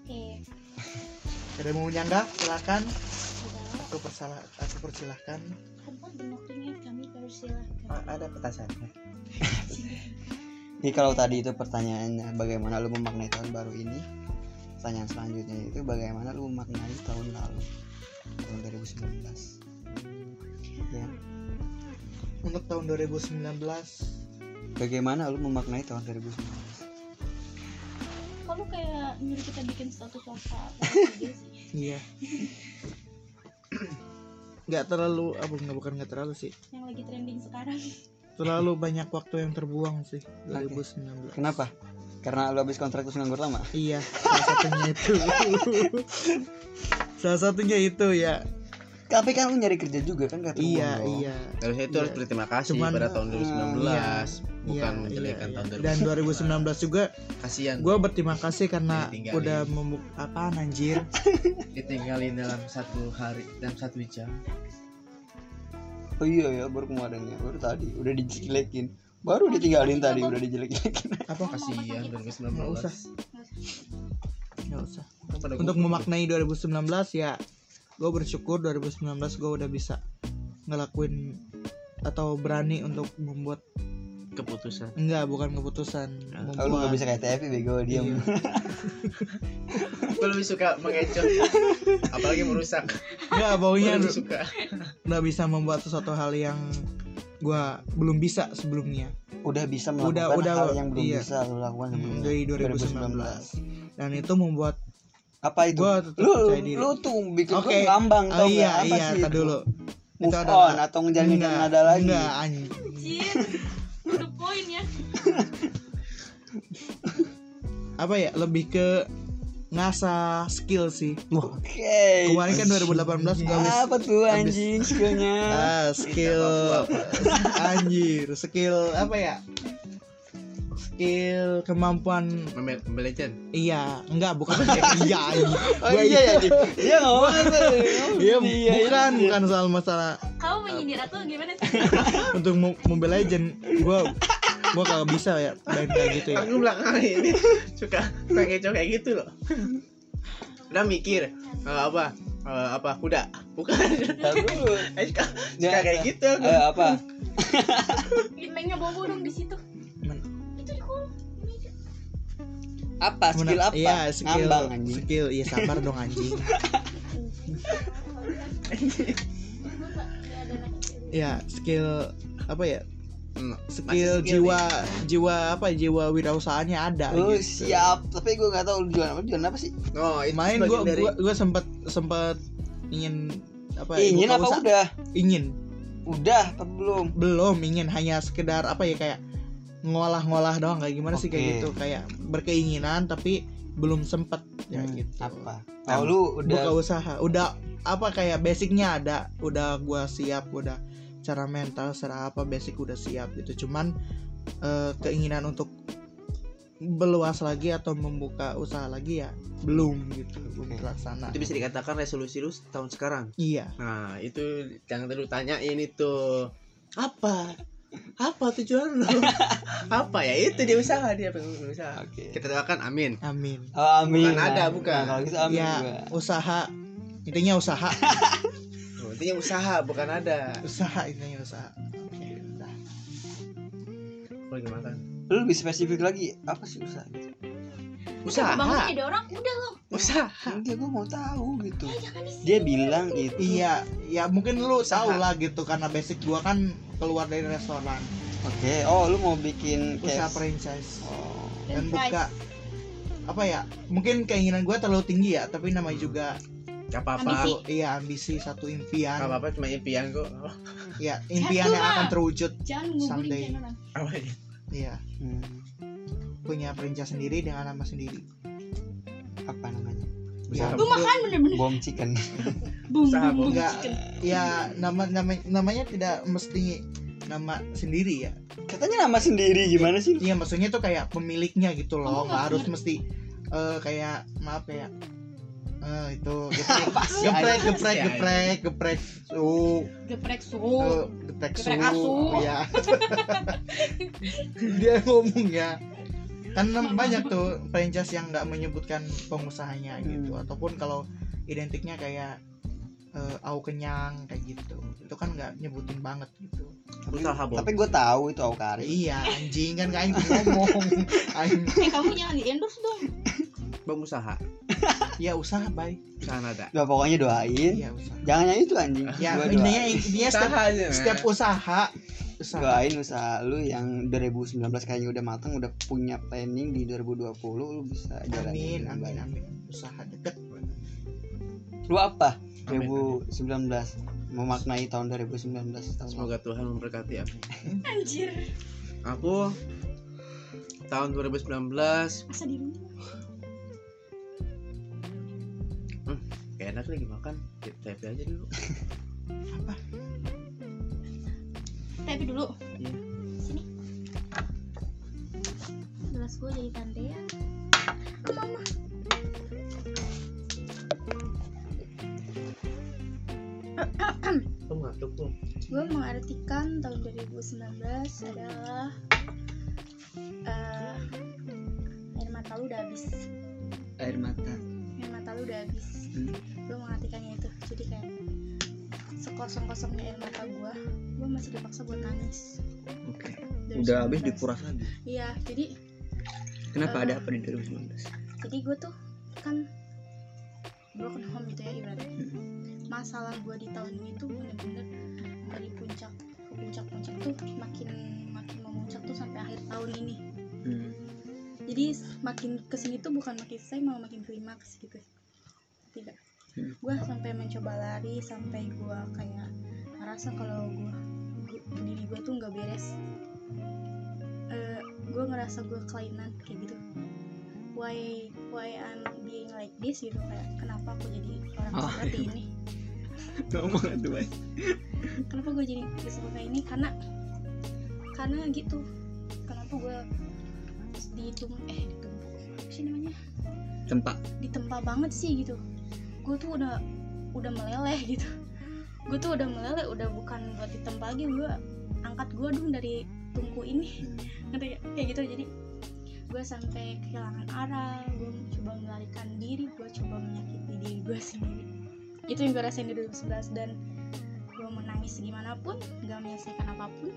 Oke. Ada yang mau menyanggah silakan. Aku persalah aku persilahkan. Kami persilahkan ada petasannya. Jadi kalau tadi itu pertanyaannya bagaimana lu memaknai tahun baru ini? Pertanyaan selanjutnya itu bagaimana lu memaknai tahun lalu? Tahun 2019 Ya. Untuk tahun 2019 Bagaimana lu memaknai tahun 2019 kok lu kayak nyuruh kita bikin status WhatsApp sih? Iya. Nggak terlalu apa nggak bukan nggak terlalu sih. Yang lagi trending sekarang. Terlalu banyak waktu yang terbuang sih 2019 Kenapa? Karena lu habis kontrak terus nganggur lama? Iya salah satunya itu. Salah satunya itu ya tapi kan lu nyari kerja juga kan kata iya Mondo. iya Harusnya itu Iya. harus berterima kasih Cuman, pada tahun 2019 iya. bukan Iya, menjelekan iya, tahun iya. 2019 dan 2019 juga kasihan gue berterima kasih karena Ditinggalin. udah membuk apaan anjir ditinggalin dalam satu hari dalam satu jam oh iya ya baru kemarin ya baru tadi udah dijelekin baru ditinggalin tadi udah dijelekin apa kasihan 2019 Nggak usah. nggak usah untuk memaknai 2019 ya gue bersyukur 2019 gue udah bisa ngelakuin atau berani untuk membuat keputusan. Enggak bukan keputusan oh, lu gak bisa kayak TV bego diam Iya. gue lebih suka mengecoh apalagi merusak. Enggak baunya lebih suka. udah bisa membuat sesuatu hal yang gue belum bisa sebelumnya. Udah bisa Udah- melakukan udah, hal yang belum iya. bisa lu lakukan sebelumnya. Dari 2019 dan itu membuat apa itu? Gue tetap lu percaya diri. lu tuh bikin Oke. gua ngambang oh tau iya nggak? apa iya sih itu? dulu. Move Itu on adalah- atau menjalani enggak dengan nada lagi? enggak anjing. Anjir. To the point ya. apa ya? Lebih ke ngasah skill sih. Oke. Kemarin kan 2018 gue habis apa tuh anjing skillnya? Ah skill. anjir skill apa ya skill kemampuan Legend? Iya enggak bukan iya anjing. oh iya ya iya ngomong tuh Iya, Iya, bukan iya. bukan soal masalah. Kamu menyindir atau gimana sih? untuk Mo- Mobile Legend gua gua kagak bisa ya main kayak gitu ya. Aku belakang ini suka suka ngecoh kayak gitu loh. Udah mikir eh, apa Eh, apa kuda? Bukan. Eh, suka, Ya, suka kayak gitu aku. Eh, apa? Mainnya bobo dong di situ. Apa? Skill apa? iya skill ngambang anjing. skill. Iya sabar dong anjing. Ya skill apa ya? Hmm, skill masih jiwa jiwa apa? Jiwa wirausahaannya ada Oh gitu. siap, tapi gue gak tahu jualan apa, jualan apa sih? oh itu main gua dari gua, gua sempet sempet ingin apa ya, Ingin apa usaha. udah? ingin. Udah apa belum? belum ingin. Hanya sekedar apa ya kayak ngolah-ngolah doang kayak gimana sih kayak gitu. Kayak berkeinginan tapi belum sempet ya Hmm, gitu. Apa? Nah, Oh lu buka udah usaha udah apa kayak basicnya ada. Udah gua siap udah cara mental secara apa basic udah siap gitu. Cuman eh, keinginan untuk beluas lagi atau membuka usaha lagi ya belum gitu belum Oke. terlaksana. Itu bisa dikatakan resolusi lu tahun sekarang? Iya. Nah itu jangan terlalu tanyain itu. Apa apa tujuan lu apa ya itu dia usaha dia pengen usaha Oke. kita doakan amin amin Oh, amin. Bukan ada, Nah, bukan. Kalau gitu amin ya gua. usaha intinya usaha Oh, intinya usaha bukan ada usaha intinya usaha Oke, udah. Gua lagi makan Lu lebih spesifik lagi apa sih usaha gitu? Usaha. Bangun jadi orang udah loh. usaha. Enggak, gue mau tahu gitu. Di Dia bilang itu iya. Ya mungkin lu tahu lah gitu karena basic gua kan keluar dari restoran. Oke, oh lu mau bikin usaha kayak franchise. Oh, dan buka apa ya mungkin keinginan gue terlalu tinggi ya tapi namanya juga gak apa-apa. Iya ambisi satu impian. Gak apa-apa cuma impian kok oh, ya impian Satu yang akan terwujud Jangan Someday. apa ini iya. Hmm, punya franchise sendiri dengan nama sendiri apa namanya? ya. Gue makan bener-bener. Bom chicken. Usaha, enggak chicken. ya nama nama namanya tidak mesti nama sendiri ya Katanya nama sendiri gimana sih? iya maksudnya tuh kayak pemiliknya gitu loh nggak nggak harus mesti eh, kayak maaf ya eh itu geprek geprek geprek geprek su Geprek su. Eh, geprek su Geprek asu. ya dia ngomong ya kan nem- banyak tuh franchise yang nggak menyebutkan pengusahanya gitu. Hmm. ataupun kalau identiknya kayak eh, au kenyang kayak gitu. Itu kan nggak nyebutin banget gitu. Usaha bom Tapi gue tahu itu Aukari. iya anjing. Kan kain ngomong. Aing, Eh kamu jangan di endorse dong. bom usaha ya usaha baik usaha nada. Gak pokoknya doain. iya usaha. Jangan yang itu anjing. ya Gua intinya setiap, setiap usaha usaha doain usaha lu yang 2019 kayaknya udah matang udah punya planning di 2020 lu bisa jalanin amin amin amin. Usaha deket lu apa? Amin, 2019 memaknai tahun 2019 tahun semoga Tuhan memberkati aku Anjir. aku tahun 2019 Masa di rumah? kayak enak lagi makan. TP aja dulu tapi dulu. Iya. sini. Gelas gue jadi tante ya. Ke mama. Ngantuk tuh gue mengartikan tahun 2019 adalah eh air mata lu udah habis. Air mata. Air mata lu udah habis. Hmm. gue mengartikannya itu. Jadi kayak sekosong kosongnya air mata gue gue masih dipaksa buat nangis oke 2019. udah habis dikuras lagi iya jadi kenapa Eh. ada apa di 2019 jadi gue tuh kan broken home gitu ya ibaratnya Hmm. masalah gue di tahun ini tuh bener-bener dari puncak ke puncak-puncak tuh makin makin memuncak tuh sampai akhir tahun ini Hmm. jadi makin ke sini tuh bukan makin selesai malah makin klimaks gitu tidak. Gue sampai mencoba lari sampai gue kayak ngerasa kalau gue diri gue tuh nggak beres. Gue ngerasa gue kelainan kayak gitu. Why why I'm being like this gitu kayak kenapa aku jadi orang Oh, seperti iya. ini? Ngomong tuh baik kenapa gue jadi seperti ini? Karena karena gitu. Kenapa gue dihitung eh ditumpuk apa sih namanya? Tempat ditempa banget sih gitu gue tuh udah udah meleleh gitu. Gue tuh udah meleleh udah bukan buat ditempa lagi gue angkat gue dong dari tungku ini. Ngerti gak? kayak gitu jadi gue sampai kehilangan arah gue coba melarikan diri gue coba menyakiti diri gue sendiri. Itu yang gue rasain di 2011 dan gue menangis gimana pun gak menyelesaikan apa pun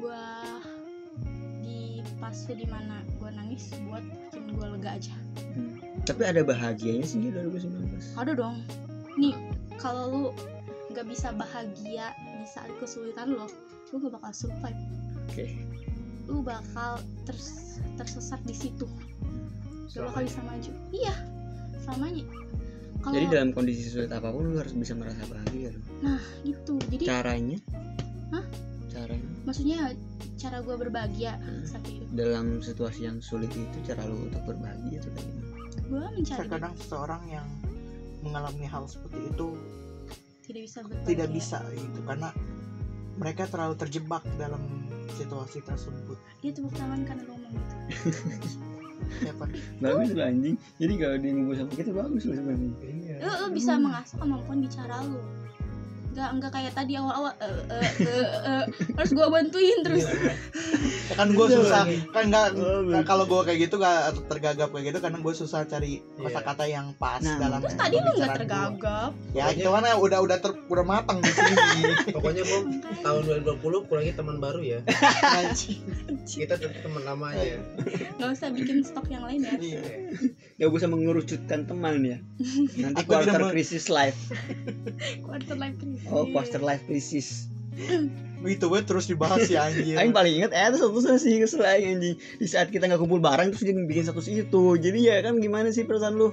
gue di fase di mana gue nangis buat bikin gue lega aja tapi ada bahagianya sih di 2019 ada dong. Nih kalau lu nggak bisa bahagia di saat kesulitan lo lu gak bakal survive. Oke. Lu bakal ters tersesat di situ. Gak bakal bisa maju. Iya selamanya. Kalau jadi dalam kondisi sulit apa pun lu harus bisa merasa bahagia dong. gitu. Jadi caranya? Hah? caranya? Maksudnya cara gue berbahagia Hmm. saat itu? Dalam situasi yang sulit itu cara lu untuk berbahagia tuh kayak gimana gue mencari terkadang seseorang yang mengalami hal seperti itu tidak bisa berbahagia tidak bisa gitu. Karena mereka terlalu terjebak dalam situasi tersebut. Dia tepuk tangan karena lu ngomong gitu. Siapa? Bagus lu anjing. Jadi kalau dia ngobrol sama kita bagus lu sebenarnya. Iya. Lu, lu bisa mengasah kemampuan bicara lu nggak nggak kayak tadi awal-awal eh, eh, eh, eh, harus gue bantuin terus. Kan gue susah kan nggak Oh, kan kalau gue kayak gitu gak tergagap kayak gitu karena gue susah cari Iya. kosakata yang pas Nah, dalam terus tadi lu nggak gua. tergagap? Ya itu mana udah udah ter, udah matang di sini. Pokoknya Bom tahun 2020 kurangi teman baru ya. Kita tetap teman lama aja. Nggak usah bikin stok yang lain ya. Iya. gak bisa mengerucutkan teman ya. Nanti Aku quarter crisis life. Quarter life crisis oh quarter life crisis itu gue terus dibahas ya anjir Aing paling inget eh itu satu sih kesel aing anjing. Di saat kita nggak kumpul bareng terus dia bikin status itu. Jadi ya kan gimana sih perasaan lu?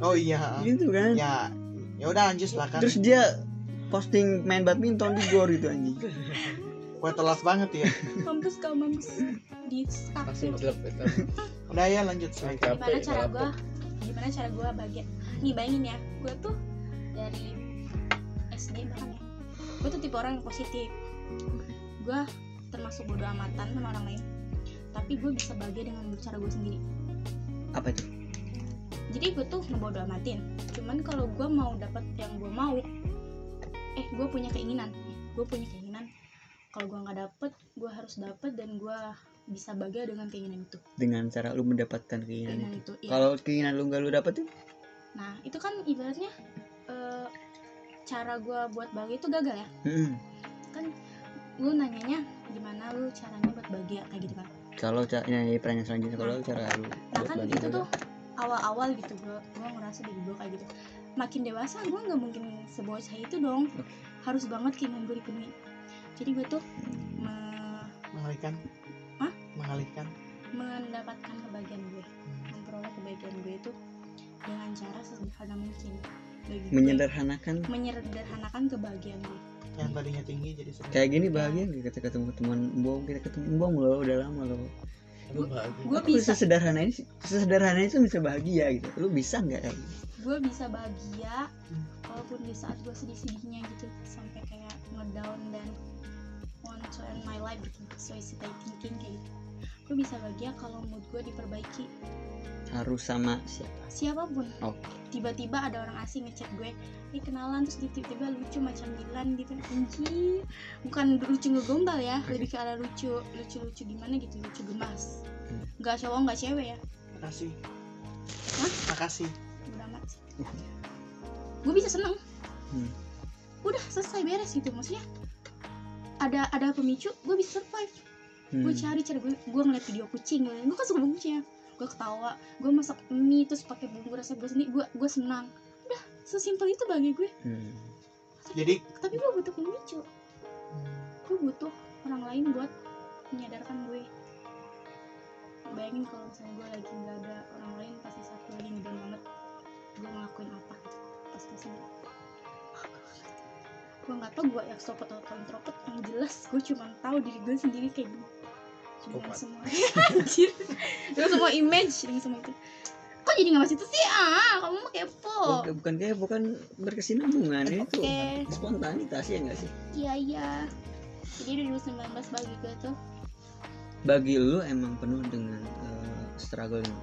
Oh iya. Gitu kan? Ya ya udah lanjut silakan terus dia posting main badminton di gor gitu anjing. Gue telas banget ya. Mampus kau mampus. Di langsung jelek itu udah ya lanjut gimana cara gue gimana cara gue bahagia? Nih bayangin ya. Gue tuh dari SD bahkan ya gue tuh tipe orang yang positif. Gue termasuk bodo amatan sama orang lain tapi gue bisa bahagia dengan cara gue sendiri. Apa itu? Jadi gue tuh ngebodo amatin cuman kalau gue mau dapat yang gue mau eh gue punya keinginan gue punya keinginan. Kalau gue nggak dapet gue harus dapet dan gue bisa bahagia dengan keinginan itu. Dengan cara lu mendapatkan keinginan keinginan itu. itu iya. kalau keinginan lu nggak lu dapetin? Nah itu kan ibaratnya eh, cara gue buat bahagia itu gagal ya? Hmm. kan lu nanyanya gimana lu caranya buat bahagia kayak gitu kan? Kalau caranya ya, pertanyaan selanjutnya kalau cara lu nah buat kan bahagia itu tuh awal-awal gitu gue gue ngerasa diri gue kayak gitu. Makin dewasa gue nggak mungkin sebocah itu dong. Harus banget keinginan gue dipenuhi jadi gue tuh me- mengalihkan. Hah? mengalihkan. Mendapatkan kebahagiaan gue. Memperoleh kebahagiaan gue itu dengan cara sesederhana mungkin gue. menyederhanakan. Menyederhanakan kebahagiaan yang tadinya tinggi jadi sedikit kayak gini bahagia nggak kita ketemu teman embong kita ketemu embong loh udah lama loh. Gue bisa sesederhana ini sesederhana itu bisa bahagia gitu. Lu bisa nggak kayak gitu? gue bisa bahagia walaupun di saat gue sedih-sedihnya gitu sampai kayak ngedown dan want to end my life gitu. Suicide thinking kayak gitu gue bisa bahagia kalau mood gue diperbaiki. Harus sama siapa? Siapa pun. Oh. tiba-tiba ada orang asing ngechat gue ini kenalan terus tiba-tiba lucu macam Dilan gitu. Anjir bukan lucu ngegombal ya lebih ke arah lucu lucu lucu gimana gitu lucu gemas. Hmm. nggak cowok nggak cewek ya? Makasih. Hah? makasih. Udah amat sih. Gue bisa seneng. Hmm. udah selesai beres gitu. Maksudnya ada ada pemicu gue bisa survive Hmm. gue cari cari. Gue gue ngeliat video kucing gue kan suka kucing ya. Gue ketawa. Gue masak mie terus pakai bumbu rasa gue sendiri. Gue gue senang. Udah sesimpel itu bagi gue. Hmm. jadi tapi gue butuh pemicu gue butuh orang lain buat menyadarkan gue. Bayangin kalau misalnya gue lagi nggak ada orang lain pasti saat gue lagi ngedown banget. Gue ngelakuin apa gitu pas gue sendiri. Gue nggak tau gue extrovert atau introvert yang jelas gue cuma tahu diri gue sendiri kayak gini dengan semua. Dengan semua image dengan semua itu kok jadi nggak masih itu sih? Ah kamu mah kepo. Bukan, bukan kayak bukan berkesinambungan tuh Oke. spontanitas ya enggak sih? Iya iya. Jadi 2019 bagi gue tuh. Bagi lu emang penuh dengan eh, struggle yang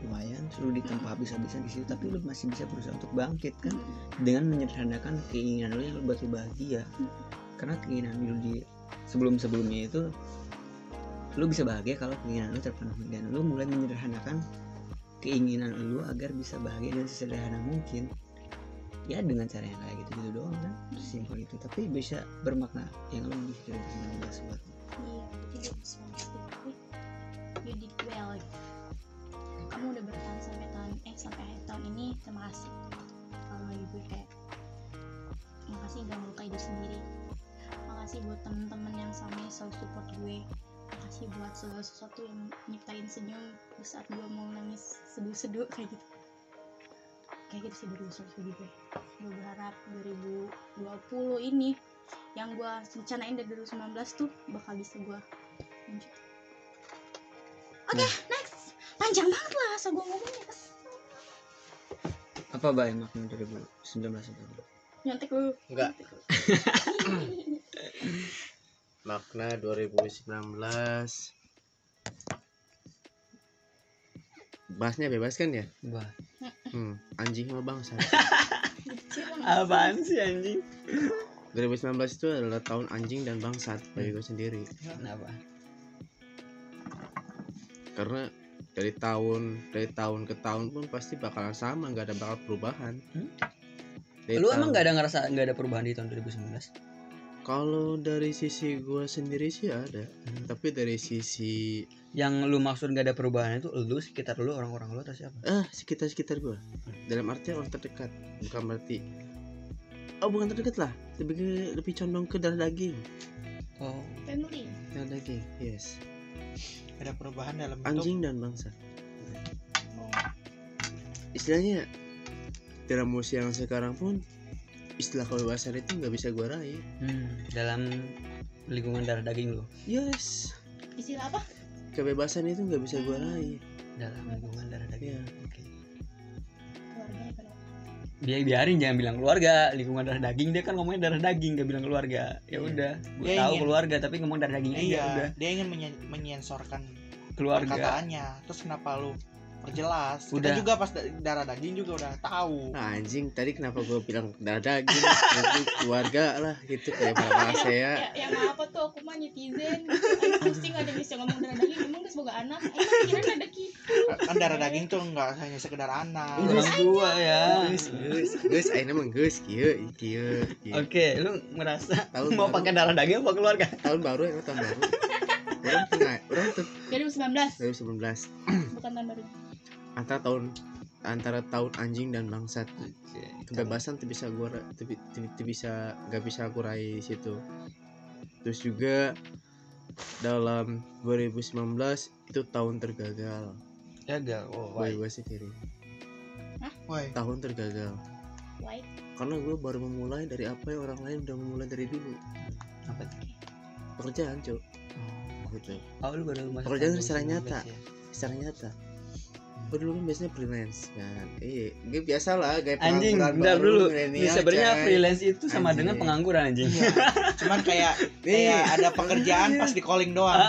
lumayan lu ditempa habis-habisan di situ tapi lu masih bisa berusaha untuk bangkit kan? Dengan menyederhanakan keinginan lu yang lu buat lu bahagia. Karena keinginan lu di sebelum sebelumnya itu lu bisa bahagia kalau keinginan lu terpenuhi dan lu mulai menyederhanakan keinginan lu agar bisa bahagia dan sesederhana mungkin ya dengan cara yang kayak gitu gitu doang kan simpel itu tapi bisa bermakna yang lebih dari 19 buat lu. Iya, jadi gue gue you did well. Kamu udah bertahan sampai tahun eh sampai akhir tahun ini terima kasih. Kalau lagi gue kayak makasih udah melukai diri sendiri. Makasih buat temen-temen yang sama yang selalu support gue. Makasih buat segala sesuatu yang nyiptain senyum di saat gue mau nangis seduh-seduh kayak gitu. Kayak gitu sih dari usaha gue. Gue berharap 2020 ini yang gue rencanain dari 2019 tuh bakal bisa gue lanjut. Oke, next. Panjang banget lah asal gue ngomongnya apa baik makna 2019 itu Nyontek dulu. Enggak. Makna 2019 bahasnya bebas kan ya? Wah, hmm, anjing sama bangsa. Apaan sih anjing? 2019 itu adalah tahun anjing dan bangsat bagi gue sendiri. Kenapa? Karena dari tahun dari tahun ke tahun pun pasti bakalan sama nggak ada bakal perubahan. Hmm? Dari lu tahun- emang gak ada ngerasa nggak ada perubahan di tahun 2019 kalau dari sisi gue sendiri sih ada Hmm. tapi dari sisi yang lu maksud gak ada perubahan itu lu sekitar lu orang-orang lu atau siapa ah sekitar sekitar gue dalam arti orang terdekat bukan berarti oh bukan terdekat lah lebih ke- lebih condong ke darah daging oh Family. darah daging yes ada perubahan dalam bentuk anjing dan bangsa Oh. istilahnya dalam usia yang sekarang pun istilah kebebasan itu nggak bisa gue raih. Hmm, dalam lingkungan darah daging lu? Yes. Istilah apa? kebebasan itu nggak bisa gue raih. Dalam lingkungan darah daging. Iya. oke. Keluarga apa? Bi- biarin jangan bilang keluarga. Lingkungan darah daging dia kan ngomongnya darah daging gak bilang keluarga. Ya Iya. udah gue Dia tahu ingin- keluarga tapi ngomong darah daging aja iya udah. dia ingin menyen- menyensorkan keluarga. perkataannya. Terus kenapa lu perjelas Udah. kita juga pas da- darah daging juga udah tahu Nah, anjing tadi kenapa gue bilang darah daging Nanti keluarga lah gitu kayak para bahasa ya Ya, ya maaf tuh aku mah netizen. Aku pusing ada bisa ngomong darah daging emang udah semoga anak. Emang kira ada gitu. kan darah daging tuh nggak hanya sekedar anak orang tua ya Gus, gus, gus, ayo mah gus, kieu, kieu, kieu. oke lu merasa Tahun mau baru. pakai darah daging apa keluarga Tahun baru ya, tahun baru. Orang tengah, orang tuh 2019 2019 bukan tahun baru. Antara tahun antara tahun anjing dan bangsat. Kebebasan tuh bisa gua tuh, bi- tuh- tuh bisa nggak bisa aku raih di situ. Terus juga dalam 2019 itu tahun tergagal. Gagal? Oh bagi gue sendiri woi tahun tergagal. Why? karena gue baru memulai dari apa yang orang lain udah memulai dari dulu. Apa? Tuh? pekerjaan cok Oh, gitu. Oh lu baru masuk Pekerjaan secara 2019 nyata. ya? secara nyata dulu kan biasanya freelance kan iya gue biasa lah kayak Anjing, baru, dulu. sebenarnya freelance itu sama Anjing. dengan pengangguran anjing. Iya. cuman kayak kayak ada pekerjaan pas di calling doang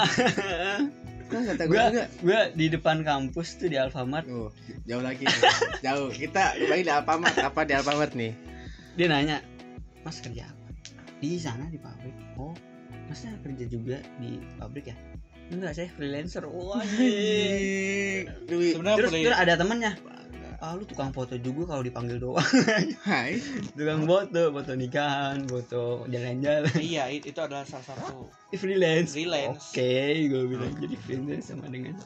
kan kata gue juga Gua di depan kampus tuh di Alfamart, oh, jauh lagi jauh kita kembali di Alfamart apa di Alfamart nih dia nanya, "Mas kerja apa?" Di sana di pabrik. Oh, Masnya kerja juga di pabrik ya? Enggak, saya freelancer. Wah, anjing. Duit. sebenarnya terus, terus ada temennya? Ah lu tukang foto juga kalau dipanggil doang. Hai. Tukang foto foto nikahan foto jalan-jalan. Iya it- itu adalah salah satu freelance. Freelance. oke gue bilang jadi freelance sama dengan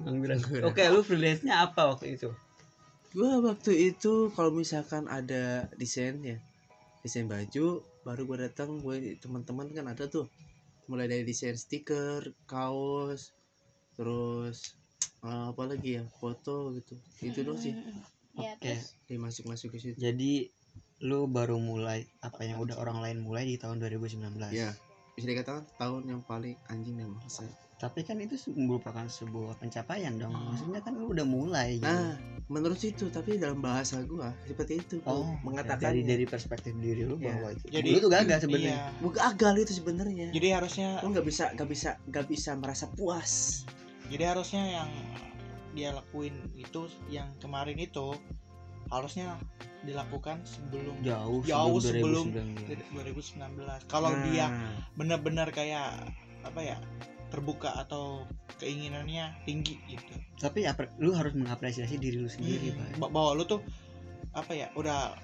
pengangguran oke lu freelance nya apa waktu itu? Gue waktu itu kalau misalkan ada desain ya desain baju baru gue datang gue teman-teman kan ada tuh mulai dari desain stiker kaos terus eh, apa lagi ya foto gitu. Itu dong sih. Ya oke. terus? Dia masuk masuk ke situ. Jadi lu baru mulai apa yang udah orang lain mulai di tahun 2019 ya bisa dikatakan tahun yang paling anjing dan masa tapi kan itu merupakan sebuah pencapaian dong. Maksudnya kan lu udah mulai gitu. nah menurut situ tapi dalam bahasa gua seperti itu oh mengatakan dari dari perspektif diri lu Ya. bahwa itu. Jadi- lu tuh gagal sebenarnya. iya. Bukan agal itu sebenarnya. Jadi harusnya lu nggak bisa nggak bisa nggak bisa merasa puas. Jadi harusnya yang dia lakuin itu yang kemarin itu harusnya dilakukan sebelum jauh Jauh sebelum sebelum 2019. 2019 kalau Nah, dia benar-benar kayak apa ya terbuka atau keinginannya tinggi gitu. Tapi apa lu harus mengapresiasi diri lu sendiri Hmm, bahwa lu tuh apa ya udah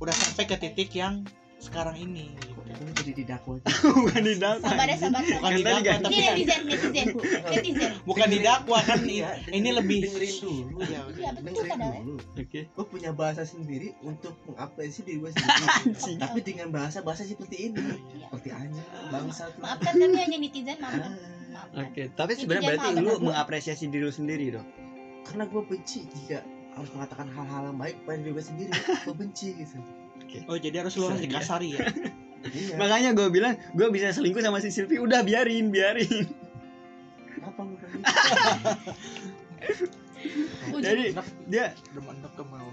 udah sampai ke titik yang sekarang ini gitu. lu jadi didakwa bukan di sabar ya sabar. Bukan Kan tadi didakwa. tapi ini kan netizen netizen. Netizen. Bukan didakwa kan Iya, ini lebih dengerin. dulu Iya, iya betul dengerin padahal dulu. Oke. Gue punya bahasa sendiri untuk mengapresiasi diri gue sendiri. Tapi dengan bahasa bahasa seperti ini. Iya. seperti anjing bangsa tuh maafkan kami hanya netizen maafkan. Ah, oke tapi sebenarnya berarti lu mengapresiasi diri lu sendiri dong. Karena gue benci jika harus mengatakan hal-hal yang baik pada diri gue sendiri. Gue benci gitu oh jadi harus lu harus dikasari ya? Iya. Makanya gue bilang gue bisa selingkuh sama si Silvi udah biarin biarin. Apa lu Oh, jadi dia demen ke mau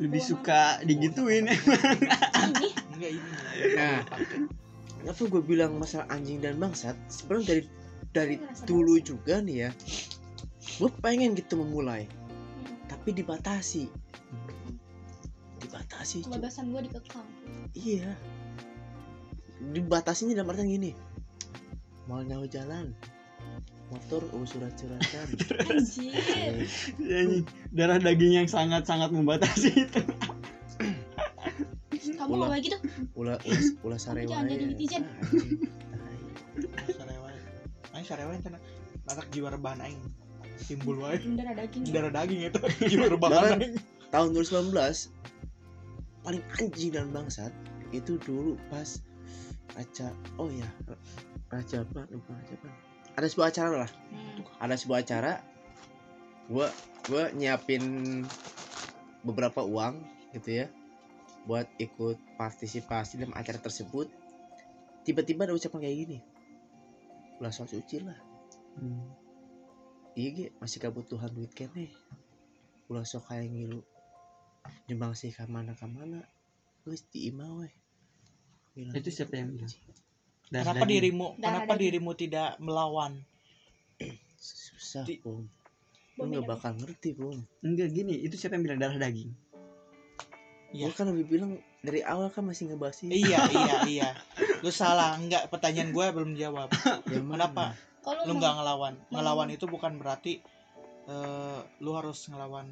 lebih suka digituin. Enggak ini. Nah. apa gue bilang masalah anjing dan bangsat? Sebenarnya dari dari dulu juga nih ya gue pengen gitu memulai. Tapi dibatasi dibatasi kebebasan gue dikekang. Iya. Dibatasinya dalam artian gini. Mau nyawa jalan motor oh surat-suratan. Anjir. Eh, Anjing, darah daging yang sangat sangat membatasi itu. Kamu Ulah. ngomong gitu? Ulah ulah ulah jangan jadi netizen. Ah. Tai. sarewa aing sarewa cenah anak jiwa rebahan aing. Timbul wae. Darah daging. Darah daging itu. Jiwa rebahan tahun 2019 paling anjing dan bangsat itu dulu pas acara oh ya raja apa lupa raja apa ada sebuah acara lah. Hmm. ada sebuah acara gua gua nyiapin beberapa uang gitu ya buat ikut partisipasi dalam acara tersebut. Tiba-tiba ada ucapan kayak gini ulah sok suci lah. Hmm. iya masih kebutuhan duit kene ulah sok kayak ngilu nyumbang sih ke mana ke mana? Geus di imah weh. Itu siapa yang bilang? Kenapa dirimu Darah kenapa daging. dirimu tidak melawan? Susah Di- Bom lu nggak bakal ngerti pum enggak gini itu siapa yang bilang darah daging? Iya. kan lebih bilang dari awal kan masih ngebahas ini. Iya iya iya. Lu salah enggak. Pertanyaan gue belum jawab. Yang mana? kenapa? Kalau lu nggak ngelawan. Ngelawan itu bukan berarti eh, lu harus ngelawan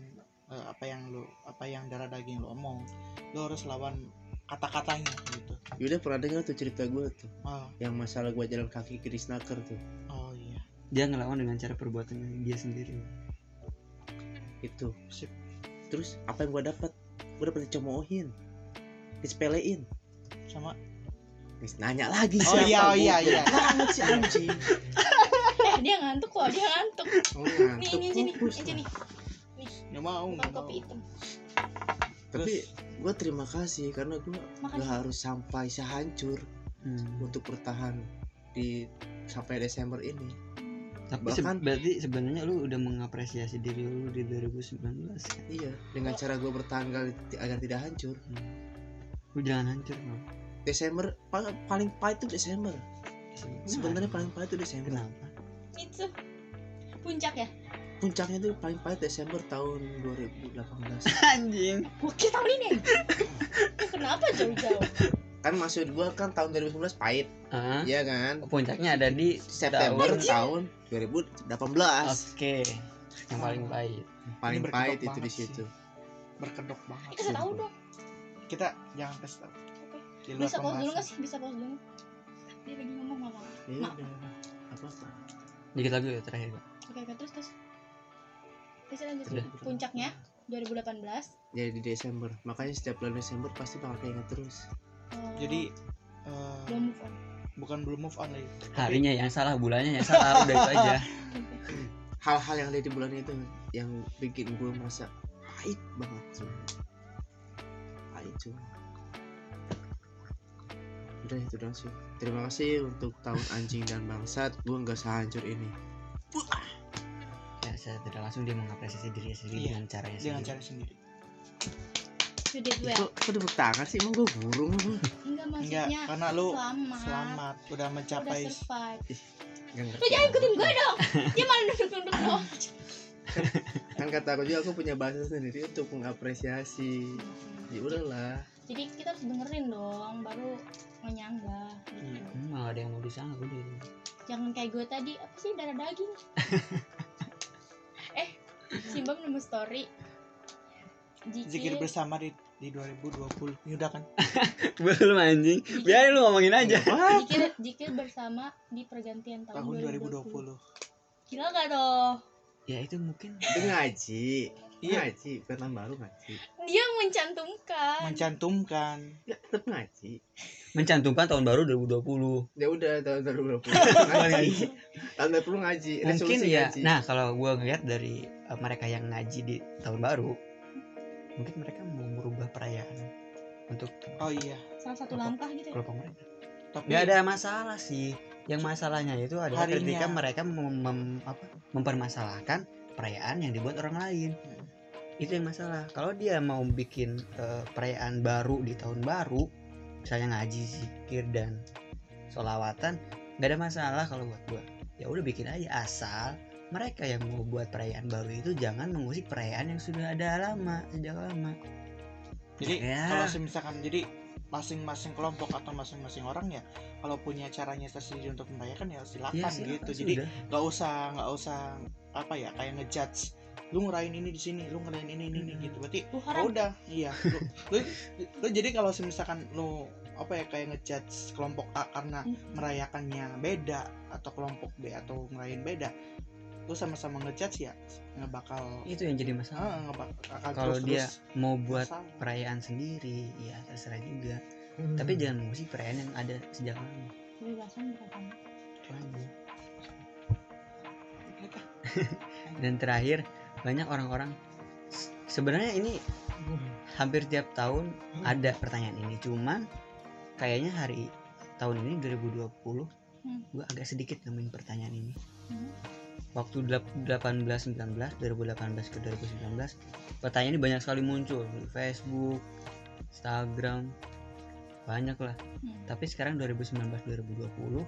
eh, apa yang lu apa yang darah daging lu omong lu harus lawan kata-katanya gitu. Yuda pernah dengar tuh cerita gue tuh oh, yang masalah gua jalan kaki ke Disnaker tuh. Oh iya. Dia ngelawan dengan cara perbuatannya dia sendiri. Itu. Sip. terus apa yang gua dapat? Gua dapat dicemoohin disepelein. Sama. Terus nanya lagi oh siapa iya oh iya iya. Banget si anjing? Eh dia ngantuk kok dia ngantuk. Oh, nih ngantuk ini ini fokus ini. lah. Nggak mau bukan nggak mau. kopi hitam tapi gua terima kasih karena gua Makasih. gak harus sampai sehancur Hmm. untuk bertahan di sampai Desember ini. Tapi se- Bahkan- berarti sebenarnya lu udah mengapresiasi diri lu di 2019 kan? iya dengan cara gue bertanggal agar tidak hancur. Lu jangan hancur bang. Desember pa- paling pahit itu Desember. Sebenarnya paling pahit itu Desember. Kenapa? Itu. Puncak ya puncaknya itu paling pahit Desember tahun 2018 anjing. Oke tahun ini? Ya, kenapa jauh-jauh? Kan maksud gue kan tahun 2019 pahit. Ah ya kan? Puncaknya ada di September tahun- tahun 2018 oke. Yang paling baik paling Ini pahit itu di situ. Berkedok banget Eh kasih tahu dong. Kita jangan kasih tahu. Luar Bisa pause dulu gak sih? Bisa pause dulu. Dia lagi ngomong ya Mak. udah. Apa dikit lagi ya terakhir Kak. Oke oke terus terus Terus lanjut Udah. Puncaknya 2018 jadi di Desember. Makanya setiap bulan Desember pasti bakal keinget terus. Oh, jadi eh, Belum move on. bukan belum move on lagi Tapi harinya yang salah bulannya yang salah udah itu aja. Hal-hal yang ada di bulan itu yang bikin gue merasa pahit banget semua pahit semua udah itu dong sih terima kasih untuk tahun anjing dan bangsat. Gue nggak sehancur ini. Ya saya tidak langsung dia mengapresiasi diri sendiri Iya, dengan caranya dengan sendiri. cara sendiri. Kok kok tepuk tangan sih emang gue burung. Enggak enggak maksudnya karena lu Selamat. selamat udah Udah mencapai survive. Ngerti Lu jangan ikutin gue dong. Dia malah duduk-duduk doang kan kata aku juga aku punya bahasa sendiri untuk mengapresiasi. Ya udahlah. Jadi kita harus dengerin dong Baru menyanggah gitu. Hmm, malah ada yang mau disangka udah Jangan kayak gue tadi Apa sih darah daging Simbang nemu story. Zikir Jikir bersama di di 2020 ini udah kan? Belum anjing. Biarin lu ngomongin aja. Jikir, jikir bersama di pergantian tahun, tahun 2020. 2020 Gila gak dong? ya itu mungkin. Itu ngaji. Iya. ngaji. Tahun baru ngaji. Dia mencantumkan. mencantumkan. Ya tetap ngaji. Mencantumkan tahun baru 2020 ya udah tahun 2020 ngaji. Tahun 2020 ngaji. Mungkin resolusi ya. ngaji. nah kalau gua ngeliat dari uh, mereka yang ngaji di tahun baru mungkin mereka mau merubah perayaan untuk oh iya. Salah satu langkah gitu ya. kelompok mereka. Tapi nggak ada masalah sih. Yang masalahnya itu adalah Harinya. ketika mereka mem- mem- apa, mempermasalahkan perayaan yang dibuat orang lain. Hmm. itu yang masalah. Kalau dia mau bikin eh, perayaan baru di tahun baru misalnya ngaji zikir dan solawatan nggak ada masalah kalau buat gua. Ya udah bikin aja asal mereka yang mau buat perayaan baru itu jangan mengusik perayaan yang sudah ada lama sejak lama. Jadi Ya. kalau misalkan jadi masing-masing kelompok atau masing-masing orang ya kalau punya caranya tersendiri untuk merayakan ya silakan Ya, silakan, gitu. Jadi nggak usah nggak usah apa ya kayak ngejudge lu ngerayain ini di sini lu ngerayain ini ini, ini Hmm. gitu. Berarti Lu oh udah iya. Lu, lu, lu jadi kalau misalkan lu apa ya kayak ngejudge kelompok A karena merayakannya beda atau kelompok B atau ngerayain beda lu sama-sama ngejudge ya nggak bakal itu yang jadi masalah ah, nggak bakal kalau dia mau buat masalah. perayaan sendiri ya terserah juga Hmm. tapi jangan mengusik perayaan yang ada sejak lama aja. dan terakhir banyak orang-orang sebenarnya ini hampir tiap tahun ada pertanyaan ini cuman kayaknya hari tahun ini 2020 Hmm. gua agak sedikit nemuin pertanyaan ini Hmm. Waktu delap- 18 19 2018 ke 2019 pertanyaan ini banyak sekali muncul di Facebook Instagram banyak lah Hmm. tapi sekarang 2019 2020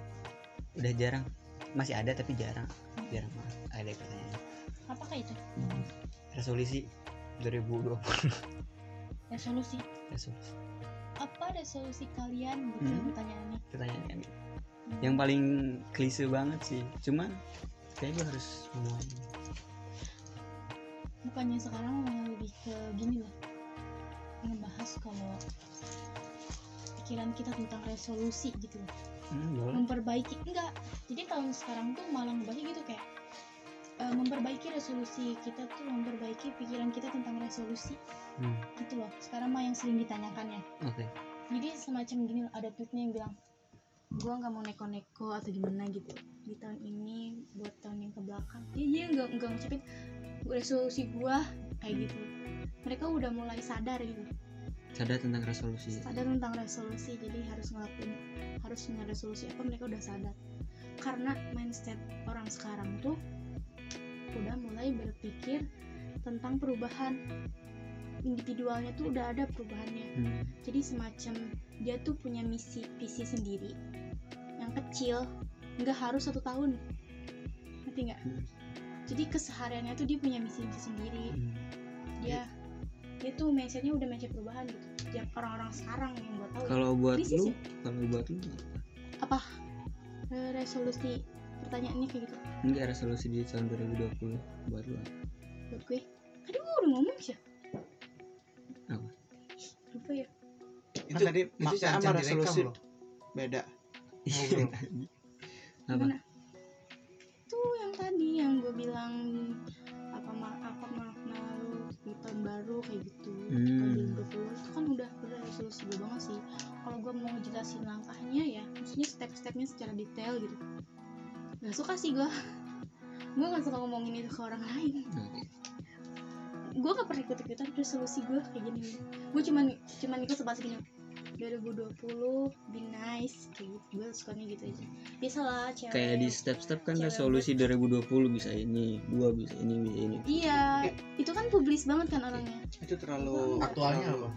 udah jarang masih ada tapi jarang jarang banget ada pertanyaan Apakah itu? resolusi 2020 Resolusi. resolusi Apa resolusi kalian? Gitu Hmm. pertanyaannya. pertanyaan yang paling klise banget sih cuman kayaknya gue harus ngomong. Bukannya sekarang malah lebih ke gini loh. Ngebahas kalau pikiran kita tentang resolusi gitu loh. hmm, memperbaiki enggak. Jadi tahun sekarang tuh malah ngebahas gitu kayak eh, memperbaiki resolusi kita tuh memperbaiki pikiran kita tentang resolusi Hmm, gitu loh. Sekarang mah yang sering ditanyakan ya. Oke. Jadi semacam gini loh, ada tweetnya yang bilang gua nggak mau neko-neko atau gimana gitu. Di tahun ini buat tahun yang ke belakang. Iya iya nggak nggak ngucapin resolusi gua kayak gitu. Mereka udah mulai sadar gitu. Sadar tentang resolusi. Sadar tentang resolusi jadi harus ngelakuin harus punya resolusi apa mereka udah sadar. Karena mindset orang sekarang tuh udah mulai berpikir tentang perubahan individualnya tuh udah ada perubahannya. Hmm. jadi semacam dia tuh punya misi visi sendiri. Yang kecil nggak harus satu tahun. Ngerti nggak? Hmm. jadi kesehariannya tuh dia punya misi misi sendiri. Hmm. dia dia tuh mindsetnya udah mindset perubahan gitu. Yang orang-orang sekarang yang gue tahu. Kalau buat Krisis lu, ya? kalau buat lu apa? Eh, resolusi pertanyaannya kayak gitu. Enggak resolusi di tahun 2020 buat lu buat gue? Tadi gue udah ngomong sih Kan tadi makna jangan- sama jangan resolusi. beda. Iya. Apa? Tuh yang tadi yang gue bilang apa ma- apa makna lu di tahun baru kayak gitu Hmm. tahun 2020 itu kan udah udah resolusi gue banget sih. Kalau gue mau jelasin langkahnya ya maksudnya step-stepnya secara detail gitu. Gak suka sih gue gue gak suka ngomongin itu ke orang lain. Gue gak pernah ikut ikutan resolusi gue kayak gini. Gue cuman cuman ikut sebatas gini 2020 be nice kayak gitu. Gue sukanya gitu aja. Biasa lah cewek. Kayak di step-step kan Cewek resolusi 2020 bisa ini, dua bisa ini, bisa ini. iya itu kan publis banget kan orangnya. Itu terlalu aktualnya apa?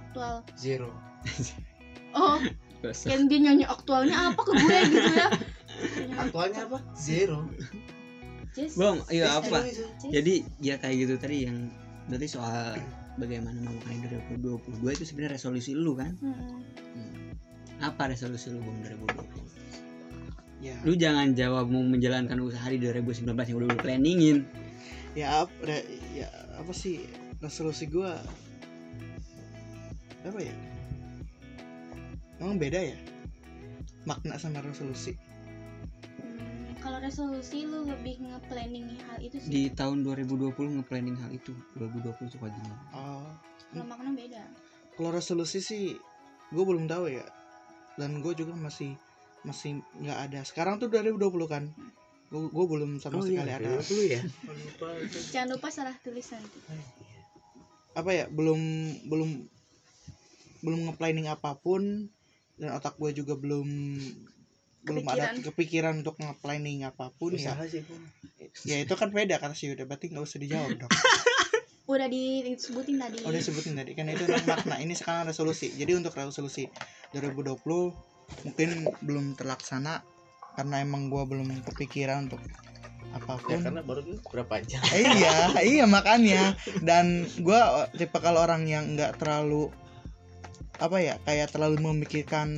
Aktual. Zero. Oh kan dia nyanyi aktualnya apa ke gue gitu ya? Aktualnya apa? Zero. Just- Bang, iya apa? just- Jadi ya kayak gitu tadi yang berarti soal bagaimana memakai 2022 itu sebenarnya resolusi lu kan? Hmm. Hmm. Apa resolusi lu Bang 2020? ya Lu jangan jawab mau menjalankan usaha di 2019 yang udah lu planningin. ya apa re- ya apa sih resolusi gua apa ya emang beda ya makna sama resolusi kalau resolusi lu lebih nge-planning hal itu sih? Di tahun 2020 nge-planning hal itu. 2020 itu kayak gimana? oh. Kalau makna beda. Kalau resolusi sih gue belum tahu ya. Dan gue juga masih masih nggak ada. Sekarang tuh 2020 kan? Gue belum sama sekali ada. dulu ya? Jangan lupa salah tulis nanti. Apa ya belum belum belum nge-planning apa pun dan otak gue juga belum belum ada Kepikiran. untuk nge-planning apa pun ya. Sih ya itu kan beda kata sih udah berarti nggak usah dijawab dong. Udah disebutin tadi. Oh, udah sebutin tadi. Kan itu yang makna. Ini sekarang resolusi jadi untuk resolusi 2020 mungkin belum terlaksana karena emang gua belum kepikiran untuk ya apa pun karena baru berapa jam? Eh, iya iya makanya. Dan gua tipe kalau orang yang nggak terlalu apa ya kayak terlalu memikirkan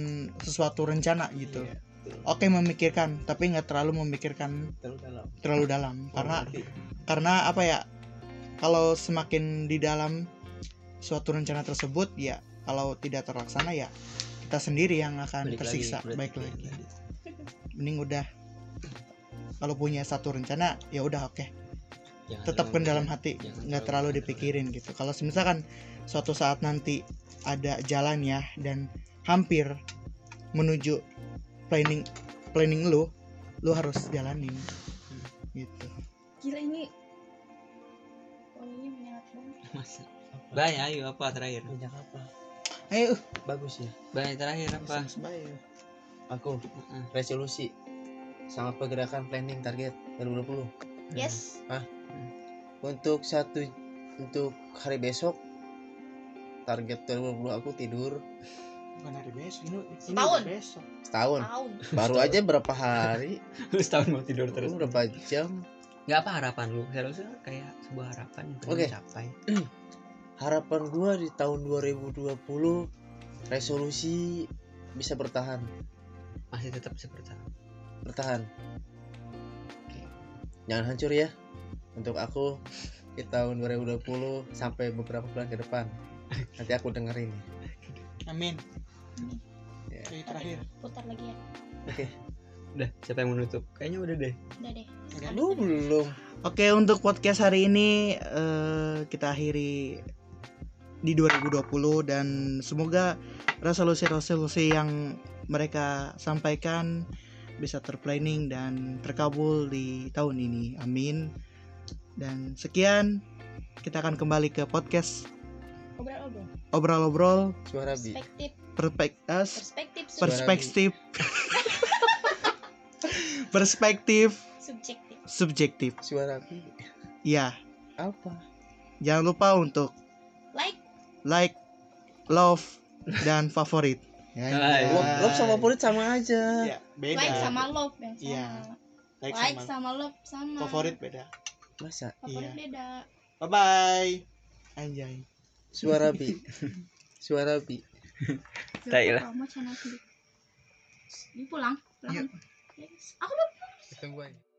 sesuatu rencana gitu. Iya, oke memikirkan tapi nggak terlalu memikirkan terlalu dalam. terlalu dalam. Karena Berarti. karena apa ya kalau semakin di dalam suatu rencana tersebut ya kalau tidak terlaksana ya kita sendiri yang akan Balik tersiksa lagi, baik lagi. mending udah kalau punya satu rencana ya udah oke. Jangan tetapkan dalam. hati nggak terlalu dipikirin gitu. Kalau misalkan suatu saat nanti ada jalannya dan hampir menuju planning planning lu lu harus jalanin. Gitu. Gila ini wanginya menyengat banget. Masa. Bay, ayo apa terakhir? minyak apa? Ayo. Bagus ya. Bay terakhir apa? Baik. aku resolusi. Sama pergerakan planning target 2020 yes. Untuk satu untuk hari besok target 2020 aku tidur bukan hari besok. Ini, ini Setahun. besok. Setahun. Tahun baru aja berapa hari? Setahun mau tidur terus. Lu berapa jam? Gak apa harapan lu? Harusnya kayak sebuah harapan yang dicapai. harapan gua di tahun 2020 resolusi bisa bertahan. Masih tetap seperti itu. bertahan. Jangan hancur ya. Untuk aku di tahun 2020 sampai beberapa bulan ke depan. Nanti aku dengerin amin Ya. Oke, terakhir putar lagi ya Udah, siapa yang menutup? Kayaknya udah deh. udah deh lu belum Oke untuk podcast hari ini eh, kita akhiri di 2020 dan semoga resolusi-resolusi yang mereka sampaikan bisa terplanning dan terkabul di tahun ini. Amin. Dan sekian kita akan kembali ke podcast obrol-obrol obrol-obrol suara bi perspektif perspek- perspektif perspektif. Perspektif. Subjektif. Subjektif. Suara api ya apa? Jangan lupa untuk like. Like love dan favorit. Ya, Hai. love, love sama favorit sama aja. Ya, beda. Like sama love yang sama. Iya. like, like sama, sama love sama. favorit beda. Masa? Favorit Iya. beda. Bye bye anjay. Suara bi suara bi Tai lah. channel. Ini pulang pulang. Yes. aku udah tunggu aja